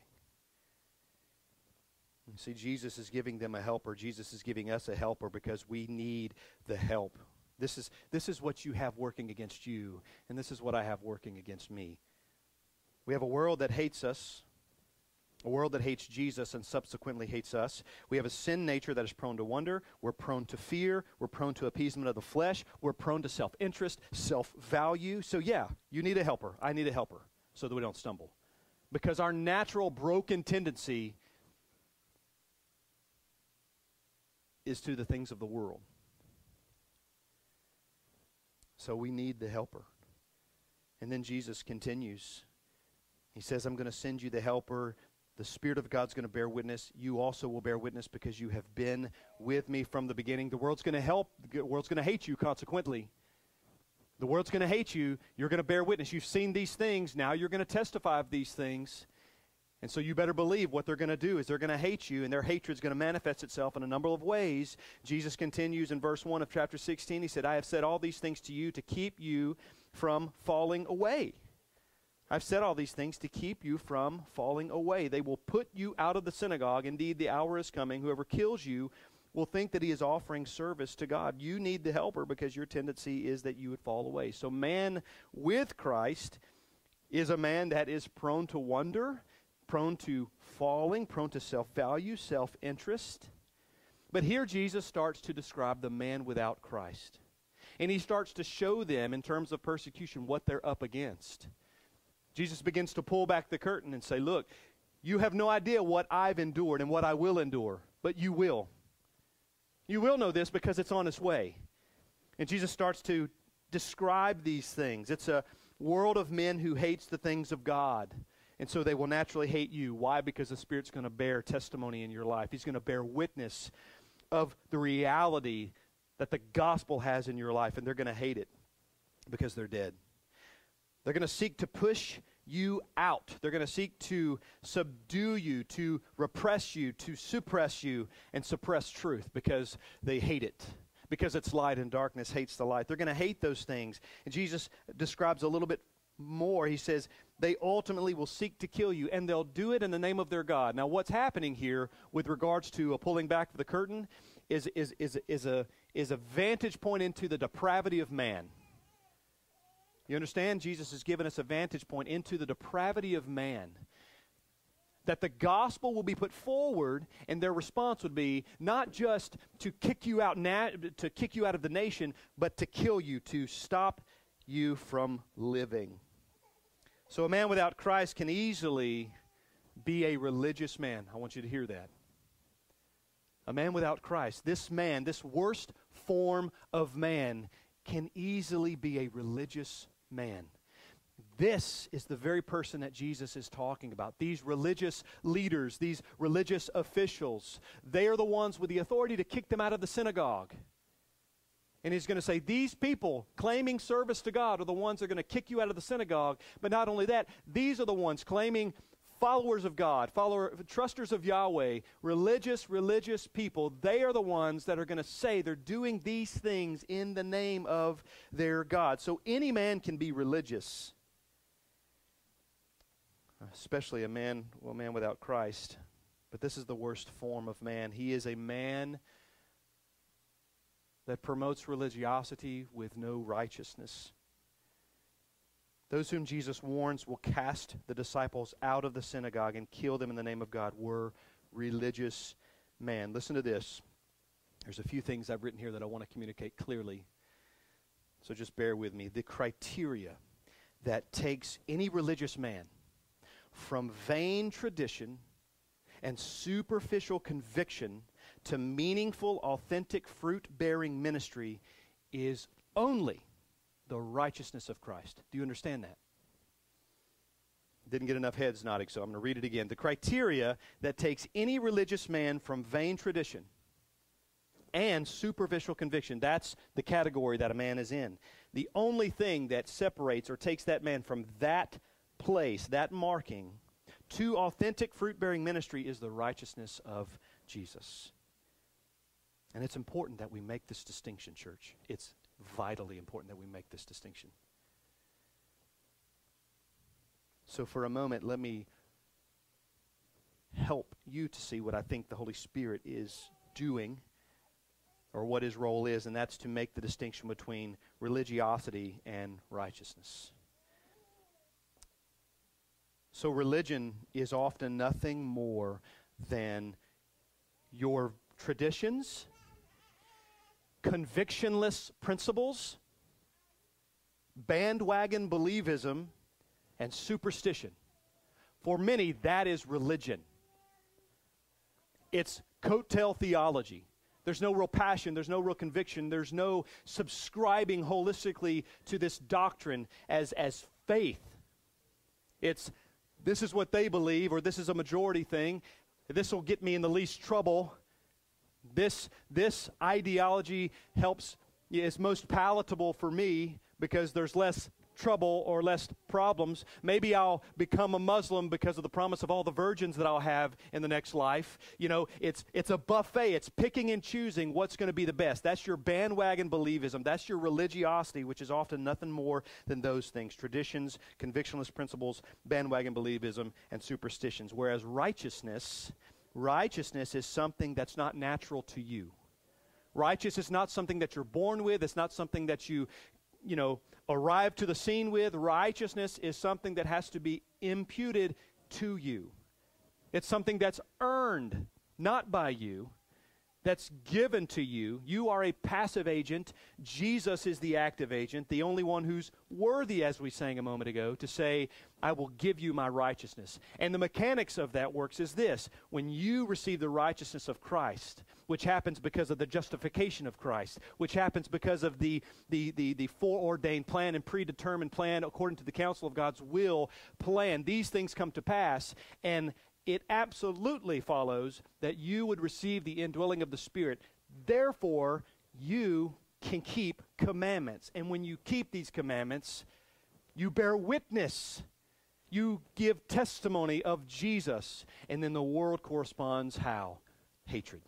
[SPEAKER 1] You see, Jesus is giving them a helper. Jesus is giving us a helper because we need the help. This is, this is what you have working against you, and this is what I have working against me. We have a world that hates us, a world that hates Jesus and subsequently hates us. We have a sin nature that is prone to wonder. We're prone to fear. We're prone to appeasement of the flesh. We're prone to self interest, self value. So, yeah, you need a helper. I need a helper so that we don't stumble. Because our natural broken tendency is to the things of the world. So, we need the helper. And then Jesus continues. He says, I'm going to send you the helper, the Spirit of God's going to bear witness. You also will bear witness because you have been with me from the beginning. The world's going to help. The world's going to hate you, consequently. The world's going to hate you. You're going to bear witness. You've seen these things. Now you're going to testify of these things. And so you better believe what they're going to do is they're going to hate you, and their hatred is going to manifest itself in a number of ways. Jesus continues in verse 1 of chapter 16. He said, I have said all these things to you to keep you from falling away. I've said all these things to keep you from falling away. They will put you out of the synagogue. Indeed, the hour is coming. Whoever kills you will think that he is offering service to God. You need the helper because your tendency is that you would fall away. So, man with Christ is a man that is prone to wonder, prone to falling, prone to self value, self interest. But here Jesus starts to describe the man without Christ. And he starts to show them, in terms of persecution, what they're up against. Jesus begins to pull back the curtain and say, Look, you have no idea what I've endured and what I will endure, but you will. You will know this because it's on its way. And Jesus starts to describe these things. It's a world of men who hates the things of God. And so they will naturally hate you. Why? Because the Spirit's going to bear testimony in your life. He's going to bear witness of the reality that the gospel has in your life, and they're going to hate it because they're dead. They're going to seek to push you out. They're going to seek to subdue you, to repress you, to suppress you, and suppress truth because they hate it. Because it's light and darkness hates the light. They're going to hate those things. And Jesus describes a little bit more. He says, they ultimately will seek to kill you, and they'll do it in the name of their God. Now, what's happening here with regards to a pulling back of the curtain is, is, is, is, a, is a vantage point into the depravity of man you understand? Jesus has given us a vantage point into the depravity of man. That the gospel will be put forward, and their response would be not just to kick you out, na- to kick you out of the nation, but to kill you, to stop you from living. So a man without Christ can easily be a religious man. I want you to hear that. A man without Christ, this man, this worst form of man, can easily be a religious man. This is the very person that Jesus is talking about. These religious leaders, these religious officials, they are the ones with the authority to kick them out of the synagogue. And he's going to say, These people claiming service to God are the ones that are going to kick you out of the synagogue. But not only that, these are the ones claiming followers of God, follower, trusters of Yahweh, religious, religious people, they are the ones that are going to say they're doing these things in the name of their God. So any man can be religious, especially a man, well, man without Christ. But this is the worst form of man. He is a man that promotes religiosity with no righteousness. Those whom Jesus warns will cast the disciples out of the synagogue and kill them in the name of God were religious man. Listen to this. There's a few things I've written here that I want to communicate clearly. So just bear with me. The criteria that takes any religious man from vain tradition and superficial conviction to meaningful, authentic, fruit bearing ministry is only the righteousness of Christ. Do you understand that? Didn't get enough heads nodding, so I'm going to read it again. The criteria that takes any religious man from vain tradition and superficial conviction. That's the category that a man is in. The only thing that separates or takes that man from that place, that marking, to authentic fruit bearing ministry is the righteousness of Jesus. And it's important that we make this distinction, church. It's vitally important that we make this distinction. So, for a moment, let me help you to see what I think the Holy Spirit is doing or what his role is, and that's to make the distinction between religiosity and righteousness. So, religion is often nothing more than your traditions convictionless principles, bandwagon believism, and superstition. For many, that is religion. It's coattail theology. There's no real passion, there's no real conviction, there's no subscribing holistically to this doctrine as, as faith. It's this is what they believe, or this is a majority thing. This will get me in the least trouble. This, this ideology helps, is most palatable for me because there's less trouble or less problems. Maybe I'll become a Muslim because of the promise of all the virgins that I'll have in the next life. You know, it's it's a buffet. It's picking and choosing what's going to be the best. That's your bandwagon believism. That's your religiosity, which is often nothing more than those things: traditions, convictionless principles, bandwagon believism, and superstitions. Whereas righteousness righteousness is something that's not natural to you. Righteousness is not something that you're born with, it's not something that you, you know, arrive to the scene with. Righteousness is something that has to be imputed to you. It's something that's earned, not by you that's given to you. You are a passive agent. Jesus is the active agent, the only one who's worthy, as we sang a moment ago, to say, I will give you my righteousness. And the mechanics of that works is this when you receive the righteousness of Christ, which happens because of the justification of Christ, which happens because of the, the, the, the foreordained plan and predetermined plan according to the counsel of God's will plan, these things come to pass. And it absolutely follows that you would receive the indwelling of the Spirit. Therefore, you can keep commandments. And when you keep these commandments, you bear witness. You give testimony of Jesus. And then the world corresponds how? Hatred.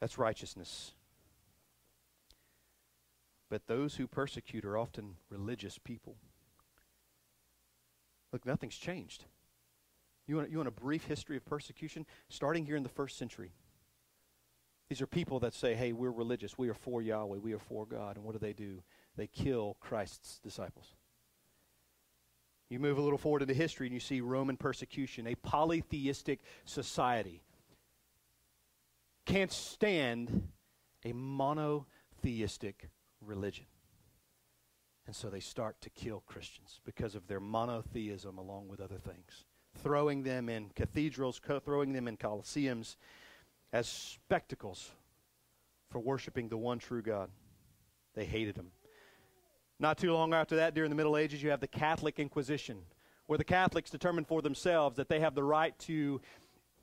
[SPEAKER 1] That's righteousness. But those who persecute are often religious people. Look, nothing's changed. You want, you want a brief history of persecution? Starting here in the first century. These are people that say, hey, we're religious. We are for Yahweh. We are for God. And what do they do? They kill Christ's disciples. You move a little forward into history and you see Roman persecution, a polytheistic society. Can't stand a monotheistic religion. And so they start to kill Christians because of their monotheism along with other things throwing them in cathedrals, throwing them in coliseums as spectacles for worshiping the one true God. They hated him. Not too long after that, during the Middle Ages, you have the Catholic Inquisition, where the Catholics determined for themselves that they have the right to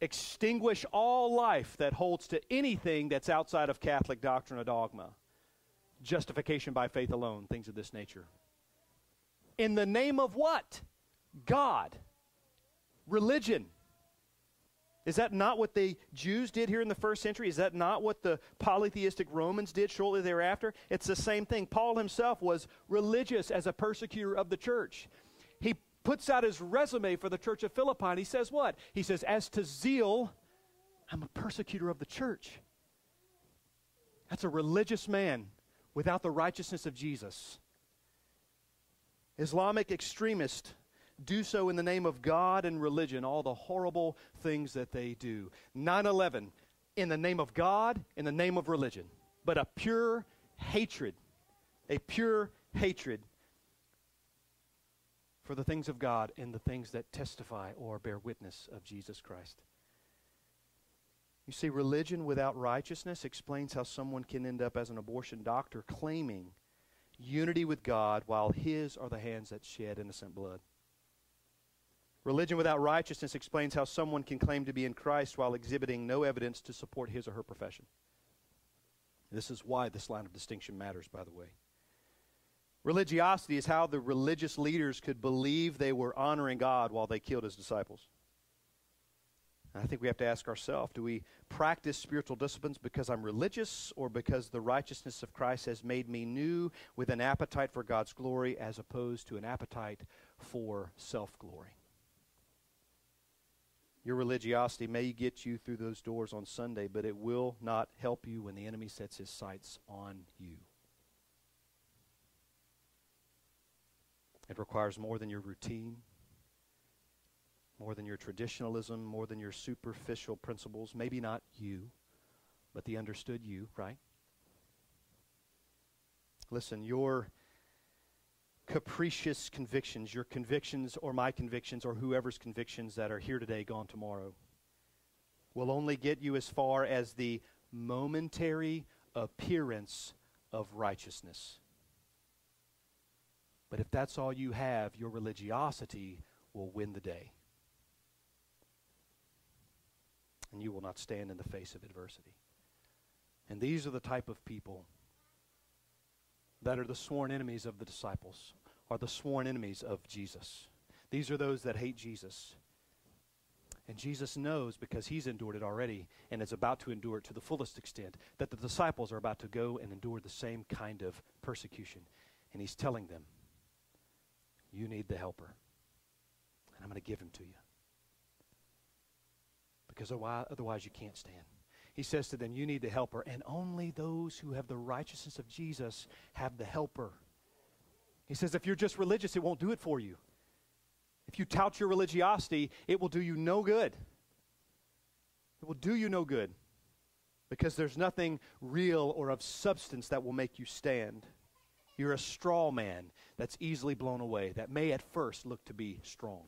[SPEAKER 1] extinguish all life that holds to anything that's outside of Catholic doctrine or dogma, justification by faith alone, things of this nature. In the name of what? God religion. Is that not what the Jews did here in the first century? Is that not what the polytheistic Romans did shortly thereafter? It's the same thing. Paul himself was religious as a persecutor of the church. He puts out his resume for the church of Philippi and he says, What? He says, As to zeal, I'm a persecutor of the church. That's a religious man without the righteousness of Jesus. Islamic extremist do so in the name of God and religion, all the horrible things that they do. 9 11, in the name of God, in the name of religion, but a pure hatred, a pure hatred for the things of God and the things that testify or bear witness of Jesus Christ. You see, religion without righteousness explains how someone can end up as an abortion doctor claiming unity with God while his are the hands that shed innocent blood. Religion without righteousness explains how someone can claim to be in Christ while exhibiting no evidence to support his or her profession. This is why this line of distinction matters, by the way. Religiosity is how the religious leaders could believe they were honoring God while they killed his disciples. And I think we have to ask ourselves do we practice spiritual disciplines because I'm religious or because the righteousness of Christ has made me new with an appetite for God's glory as opposed to an appetite for self glory? Your religiosity may get you through those doors on Sunday, but it will not help you when the enemy sets his sights on you. It requires more than your routine, more than your traditionalism, more than your superficial principles. Maybe not you, but the understood you, right? Listen, your capricious convictions, your convictions or my convictions or whoever's convictions that are here today, gone tomorrow, will only get you as far as the momentary appearance of righteousness. But if that's all you have, your religiosity will win the day. And you will not stand in the face of adversity. And these are the type of people that are the sworn enemies of the disciples, are the sworn enemies of Jesus. These are those that hate Jesus. And Jesus knows because he's endured it already and is about to endure it to the fullest extent that the disciples are about to go and endure the same kind of persecution. And he's telling them, You need the helper, and I'm going to give him to you. Because otherwise, you can't stand he says to them, You need the helper. And only those who have the righteousness of Jesus have the helper. He says, If you're just religious, it won't do it for you. If you tout your religiosity, it will do you no good. It will do you no good because there's nothing real or of substance that will make you stand. You're a straw man that's easily blown away, that may at first look to be strong.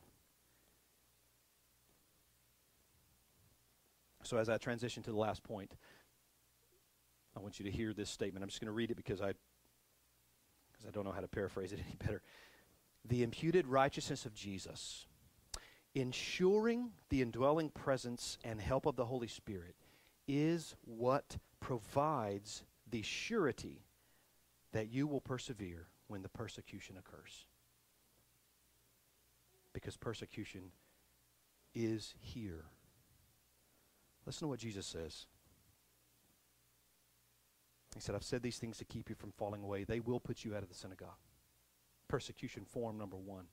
[SPEAKER 1] So, as I transition to the last point, I want you to hear this statement. I'm just going to read it because I, because I don't know how to paraphrase it any better. The imputed righteousness of Jesus, ensuring the indwelling presence and help of the Holy Spirit, is what provides the surety that you will persevere when the persecution occurs. Because persecution is here. Listen to what Jesus says. He said, I've said these things to keep you from falling away. They will put you out of the synagogue. Persecution form number one.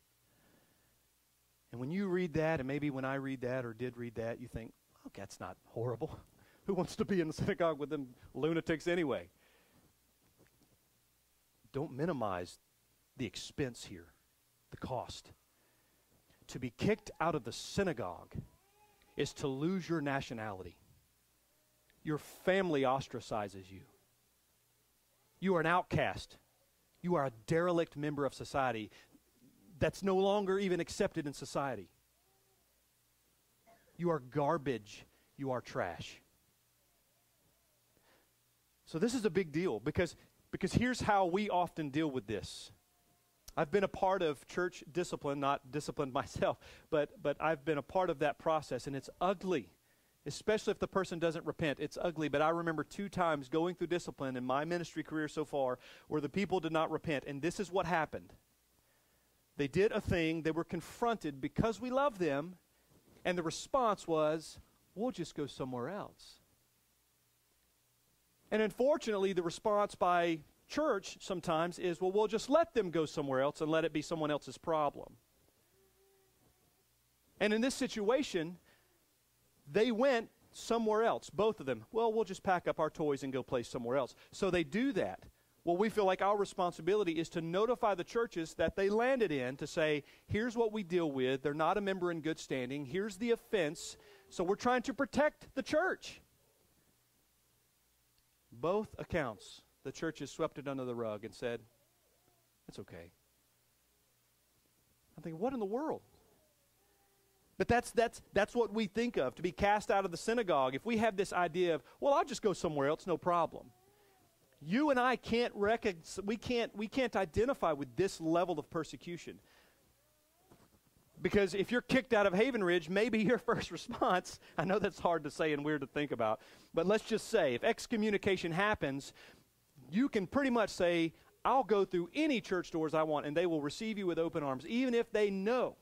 [SPEAKER 1] And when you read that, and maybe when I read that or did read that, you think, oh, that's not horrible. Who wants to be in the synagogue with them lunatics anyway? Don't minimize the expense here, the cost. To be kicked out of the synagogue is to lose your nationality. Your family ostracizes you. You are an outcast. You are a derelict member of society that's no longer even accepted in society. You are garbage. You are trash. So this is a big deal because because here's how we often deal with this. I've been a part of church discipline, not disciplined myself, but, but I've been a part of that process, and it's ugly, especially if the person doesn't repent. It's ugly, but I remember two times going through discipline in my ministry career so far where the people did not repent, and this is what happened. They did a thing, they were confronted because we love them, and the response was, we'll just go somewhere else. And unfortunately, the response by church sometimes is well, we'll just let them go somewhere else and let it be someone else's problem. And in this situation, they went somewhere else, both of them. Well, we'll just pack up our toys and go play somewhere else. So they do that. Well, we feel like our responsibility is to notify the churches that they landed in to say, here's what we deal with. They're not a member in good standing. Here's the offense. So we're trying to protect the church. Both accounts the churches swept it under the rug and said, it's okay. I'm thinking, what in the world? But that's, that's, that's what we think of, to be cast out of the synagogue. If we have this idea of, well, I'll just go somewhere else, no problem. You and I can't, recon- we can't, we can't identify with this level of persecution. Because if you're kicked out of Haven Ridge, maybe your first response, I know that's hard to say and weird to think about, but let's just say if excommunication happens, you can pretty much say, I'll go through any church doors I want, and they will receive you with open arms, even if they know.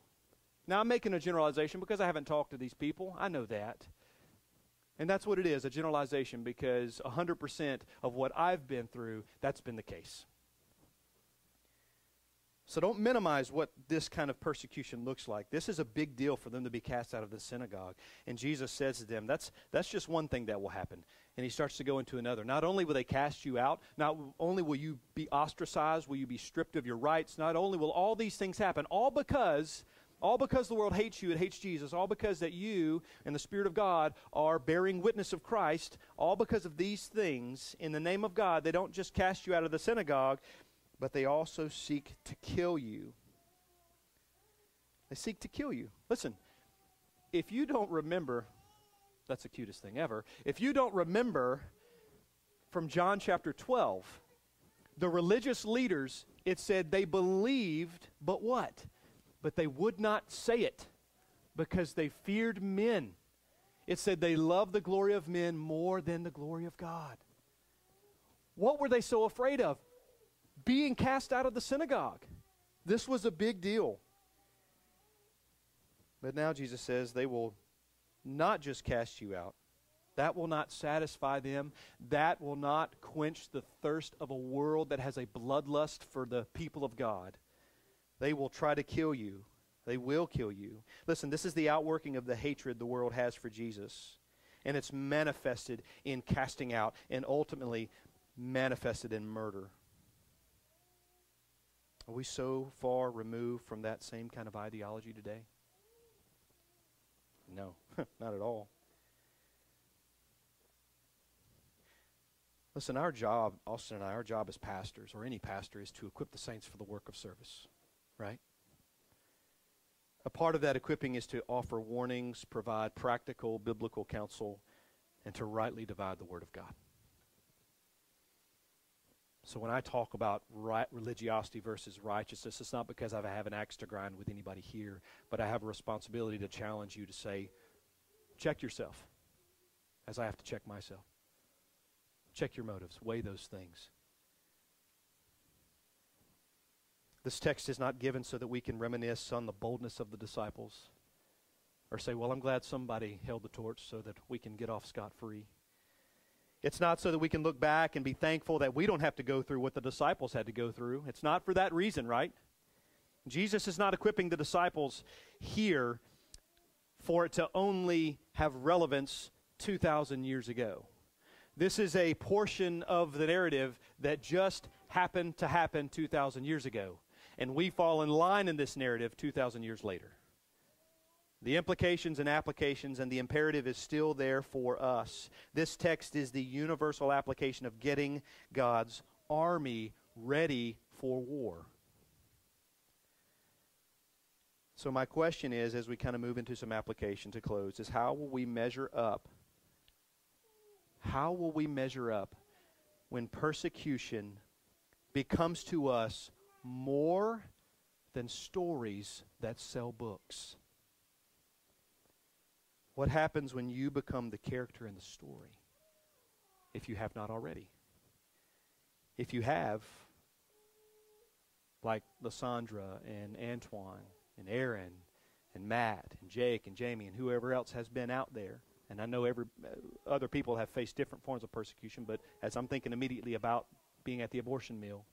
[SPEAKER 1] Now, I'm making a generalization because I haven't talked to these people. I know that. And that's what it is a generalization because 100% of what I've been through, that's been the case. So don't minimize what this kind of persecution looks like. This is a big deal for them to be cast out of the synagogue. And Jesus says to them, that's, that's just one thing that will happen and he starts to go into another. Not only will they cast you out, not only will you be ostracized, will you be stripped of your rights, not only will all these things happen, all because all because the world hates you, it hates Jesus, all because that you and the Spirit of God are bearing witness of Christ, all because of these things, in the name of God, they don't just cast you out of the synagogue, but they also seek to kill you. They seek to kill you. Listen, if you don't remember that's the cutest thing ever. If you don't remember from John chapter 12, the religious leaders, it said they believed, but what? But they would not say it because they feared men. It said they loved the glory of men more than the glory of God. What were they so afraid of? Being cast out of the synagogue. This was a big deal. But now Jesus says they will not just cast you out. That will not satisfy them. That will not quench the thirst of a world that has a bloodlust for the people of God. They will try to kill you. They will kill you. Listen, this is the outworking of the hatred the world has for Jesus. And it's manifested in casting out and ultimately manifested in murder. Are we so far removed from that same kind of ideology today? No. Not at all. Listen, our job, Austin and I, our job as pastors, or any pastor, is to equip the saints for the work of service, right? A part of that equipping is to offer warnings, provide practical biblical counsel, and to rightly divide the Word of God. So when I talk about right religiosity versus righteousness, it's not because I have an axe to grind with anybody here, but I have a responsibility to challenge you to say, Check yourself, as I have to check myself. Check your motives, weigh those things. This text is not given so that we can reminisce on the boldness of the disciples or say, Well, I'm glad somebody held the torch so that we can get off scot free. It's not so that we can look back and be thankful that we don't have to go through what the disciples had to go through. It's not for that reason, right? Jesus is not equipping the disciples here for it to only have relevance 2,000 years ago. This is a portion of the narrative that just happened to happen 2,000 years ago. And we fall in line in this narrative 2,000 years later. The implications and applications and the imperative is still there for us. This text is the universal application of getting God's army ready for war. So my question is, as we kind of move into some application to close, is how will we measure up? How will we measure up when persecution becomes to us more than stories that sell books? What happens when you become the character in the story? If you have not already. If you have, like Lysandra and Antoine, and Aaron and Matt and Jake and Jamie and whoever else has been out there. And I know every uh, other people have faced different forms of persecution, but as I'm thinking immediately about being at the abortion mill,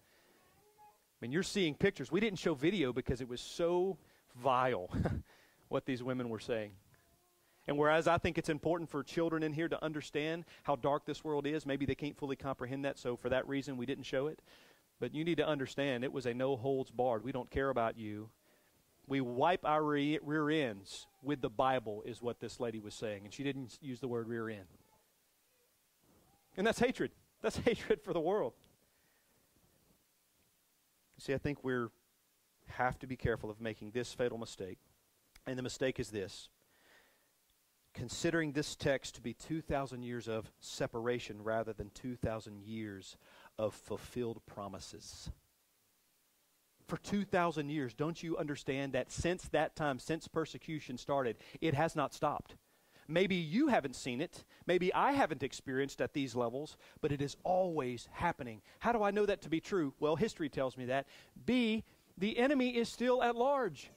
[SPEAKER 1] I mean, you're seeing pictures. We didn't show video because it was so vile what these women were saying. And whereas I think it's important for children in here to understand how dark this world is, maybe they can't fully comprehend that, so for that reason we didn't show it. But you need to understand it was a no holds barred. We don't care about you. We wipe our re- rear ends with the Bible, is what this lady was saying. And she didn't use the word rear end. And that's hatred. That's hatred for the world. See, I think we have to be careful of making this fatal mistake. And the mistake is this considering this text to be 2,000 years of separation rather than 2,000 years of fulfilled promises for 2,000 years, don't you understand that since that time, since persecution started, it has not stopped? Maybe you haven't seen it. Maybe I haven't experienced at these levels, but it is always happening. How do I know that to be true? Well, history tells me that. B, the enemy is still at large.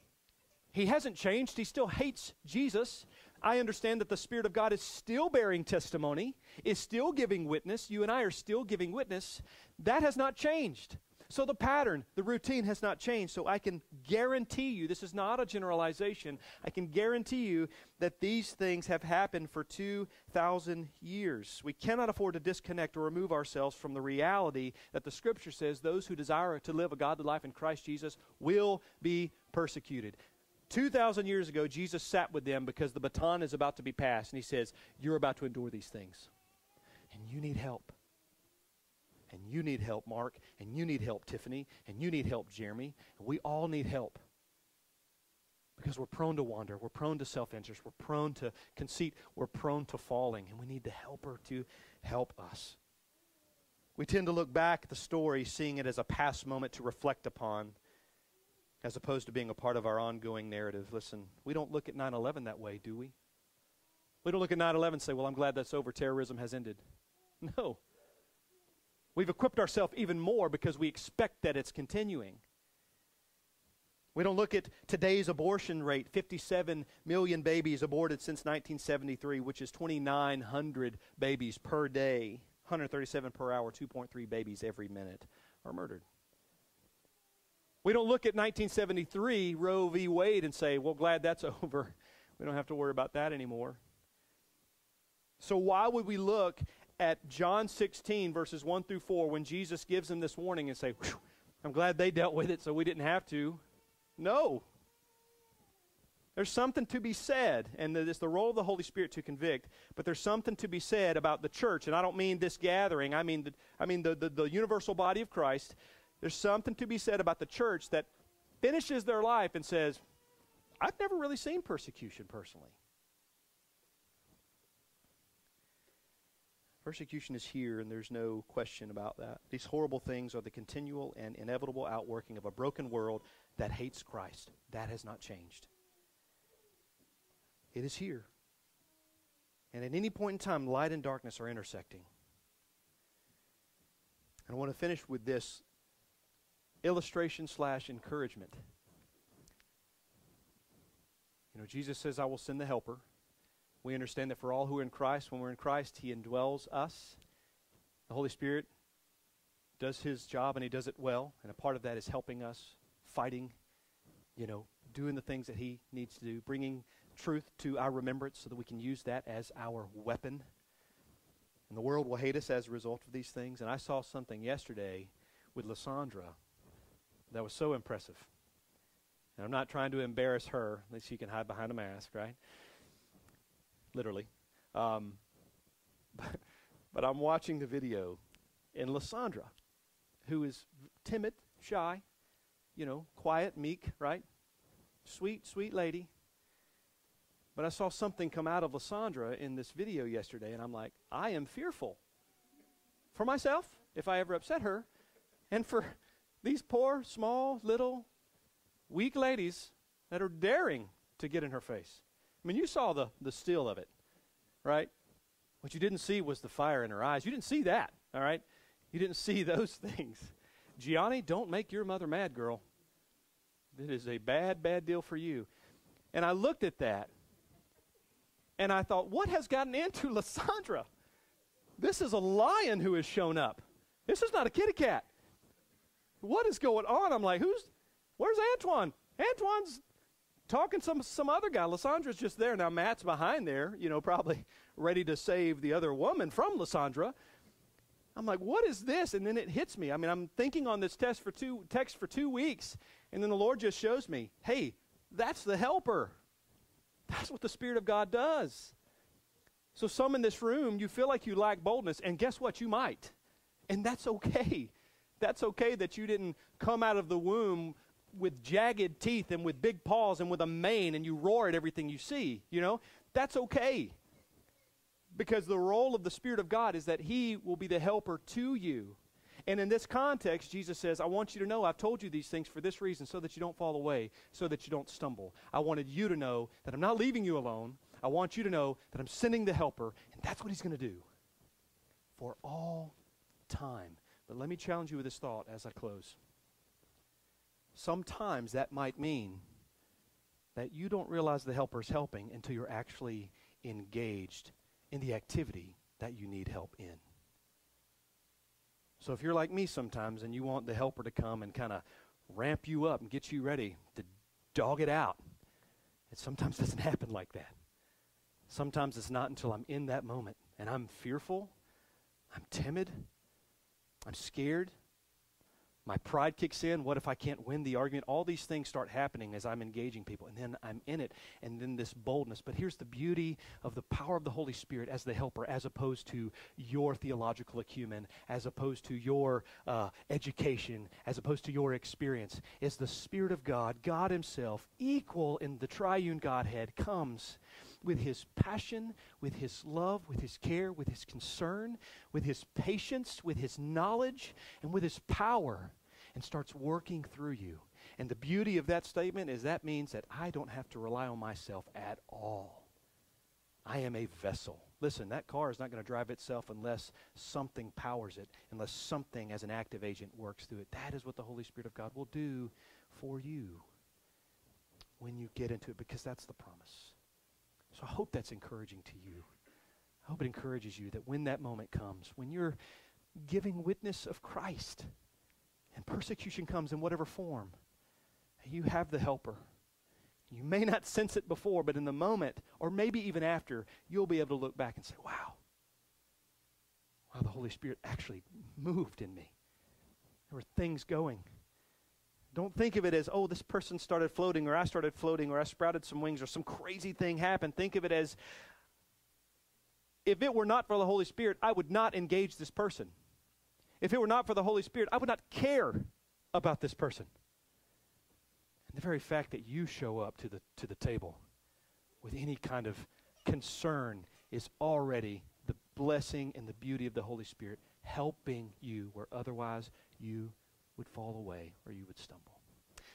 [SPEAKER 1] He hasn't changed. He still hates Jesus. I understand that the Spirit of God is still bearing testimony, is still giving witness. You and I are still giving witness. That has not changed. So the pattern, the routine has not changed. So I can guarantee you, this is not a generalization, I can guarantee you that these things have happened for 2,000 years. We cannot afford to disconnect or remove ourselves from the reality that the scripture says those who desire to live a godly life in Christ Jesus will be persecuted. 2,000 years ago, Jesus sat with them because the baton is about to be passed, and he says, You're about to endure these things, and you need help and you need help, Mark, and you need help, Tiffany, and you need help, Jeremy. And we all need help because we're prone to wander, we're prone to self interest, we're prone to conceit, we're prone to falling, and we need the helper to help us. We tend to look back at the story, seeing it as a past moment to reflect upon, as opposed to being a part of our ongoing narrative. Listen, we don't look at 9 11 that way, do we? We don't look at 9 11 and say, well, I'm glad that's over, terrorism has ended. No, We've equipped ourselves even more because we expect that it's continuing. We don't look at today's abortion rate 57 million babies aborted since 1973, which is 2,900 babies per day, 137 per hour, 2.3 babies every minute are murdered. We don't look at 1973 Roe v. Wade and say, well, glad that's over. We don't have to worry about that anymore. So, why would we look at John 16, verses 1 through 4, when Jesus gives them this warning and say, I'm glad they dealt with it so we didn't have to. No. There's something to be said, and it's the role of the Holy Spirit to convict, but there's something to be said about the church, and I don't mean this gathering, I mean the, I mean the, the, the universal body of Christ. There's something to be said about the church that finishes their life and says, I've never really seen persecution personally. Persecution is here, and there's no question about that. These horrible things are the continual and inevitable outworking of a broken world that hates Christ. That has not changed. It is here. And at any point in time, light and darkness are intersecting. And I want to finish with this illustration slash encouragement. You know, Jesus says, I will send the helper. We understand that for all who are in Christ, when we're in Christ, He indwells us. The Holy Spirit does His job and He does it well. And a part of that is helping us, fighting, you know, doing the things that He needs to do, bringing truth to our remembrance so that we can use that as our weapon. And the world will hate us as a result of these things. And I saw something yesterday with Lysandra that was so impressive. And I'm not trying to embarrass her, at least she can hide behind a mask, right? literally. Um, but, but I'm watching the video, and Lysandra, who is timid, shy, you know, quiet, meek, right? Sweet, sweet lady. But I saw something come out of Lysandra in this video yesterday, and I'm like, I am fearful for myself if I ever upset her, and for these poor, small, little, weak ladies that are daring to get in her face. I mean, you saw the, the still of it, right? What you didn't see was the fire in her eyes. You didn't see that, all right? You didn't see those things. Gianni, don't make your mother mad, girl. That is a bad, bad deal for you. And I looked at that and I thought, what has gotten into Lysandra? This is a lion who has shown up. This is not a kitty cat. What is going on? I'm like, who's, where's Antoine? Antoine's talking some some other guy. Lysandra's just there now. Matt's behind there, you know, probably ready to save the other woman from Lissandra. I'm like, what is this? And then it hits me. I mean, I'm thinking on this test for two text for two weeks, and then the Lord just shows me, hey, that's the helper. That's what the Spirit of God does. So some in this room, you feel like you lack boldness, and guess what? You might. And that's okay. That's okay that you didn't come out of the womb with jagged teeth and with big paws and with a mane and you roar at everything you see, you know, that's okay. Because the role of the Spirit of God is that He will be the helper to you. And in this context, Jesus says, I want you to know I've told you these things for this reason, so that you don't fall away, so that you don't stumble. I wanted you to know that I'm not leaving you alone. I want you to know that I'm sending the helper, and that's what He's going to do for all time. But let me challenge you with this thought as I close sometimes that might mean that you don't realize the helper is helping until you're actually engaged in the activity that you need help in. So if you're like me sometimes and you want the helper to come and kind of ramp you up and get you ready to dog it out, it sometimes doesn't happen like that. Sometimes it's not until I'm in that moment and I'm fearful, I'm timid, I'm scared, my pride kicks in. What if I can't win the argument? All these things start happening as I'm engaging people, and then I'm in it, and then this boldness. But here's the beauty of the power of the Holy Spirit as the helper, as opposed to your theological acumen, as opposed to your uh, education, as opposed to your experience, is the Spirit of God, God Himself, equal in the triune Godhead, comes with his passion, with his love, with his care, with his concern, with his patience, with his knowledge, and with his power, and starts working through you. And the beauty of that statement is that means that I don't have to rely on myself at all. I am a vessel. Listen, that car is not going to drive itself unless something powers it, unless something as an active agent works through it. That is what the Holy Spirit of God will do for you when you get into it because that's the promise. So I hope that's encouraging to you. I hope it encourages you that when that moment comes, when you're giving witness of Christ and persecution comes in whatever form, you have the helper. You may not sense it before, but in the moment, or maybe even after, you'll be able to look back and say, wow, wow, the Holy Spirit actually moved in me. There were things going don't think of it as, oh, this person started floating, or I started floating, or I sprouted some wings, or some crazy thing happened. Think of it as, if it were not for the Holy Spirit, I would not engage this person. If it were not for the Holy Spirit, I would not care about this person. And the very fact that you show up to the, to the table with any kind of concern is already the blessing and the beauty of the Holy Spirit helping you where otherwise you would fall away or you would stumble.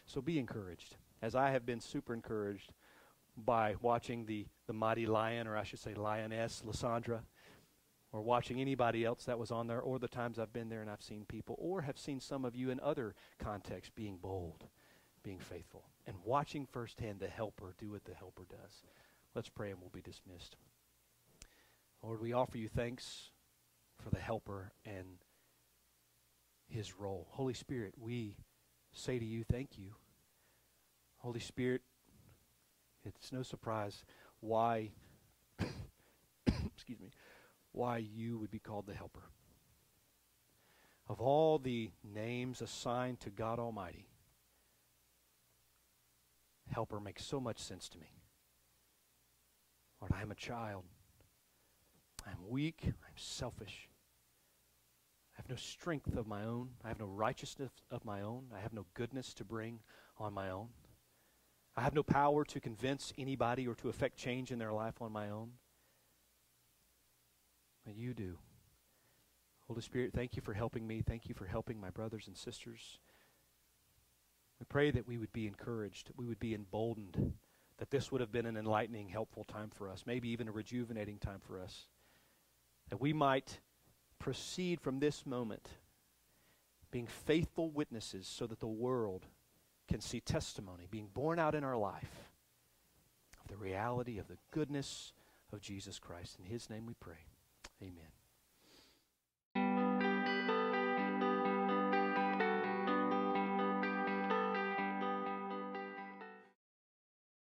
[SPEAKER 1] So be encouraged, as I have been super encouraged by watching the, the mighty lion, or I should say lioness, Lysandra, or watching anybody else that was on there, or the times I've been there and I've seen people, or have seen some of you in other contexts being bold, being faithful, and watching firsthand the helper do what the helper does. Let's pray and we'll be dismissed. Lord, we offer you thanks for the helper and his role. Holy Spirit, we say to you, thank you. Holy Spirit, it's no surprise why, excuse me, why you would be called the helper. Of all the names assigned to God Almighty, helper makes so much sense to me. Lord, I am a child. I'm weak. I'm selfish no strength of my own. I have no righteousness of my own. I have no goodness to bring on my own. I have no power to convince anybody or to affect change in their life on my own. But you do. Holy Spirit, thank you for helping me. Thank you for helping my brothers and sisters. We pray that we would be encouraged, we would be emboldened, that this would have been an enlightening, helpful time for us, maybe even a rejuvenating time for us, that we might proceed from this moment being faithful witnesses so that the world can see testimony being borne out in our life of the reality of the goodness of Jesus Christ. In his name we pray. Amen.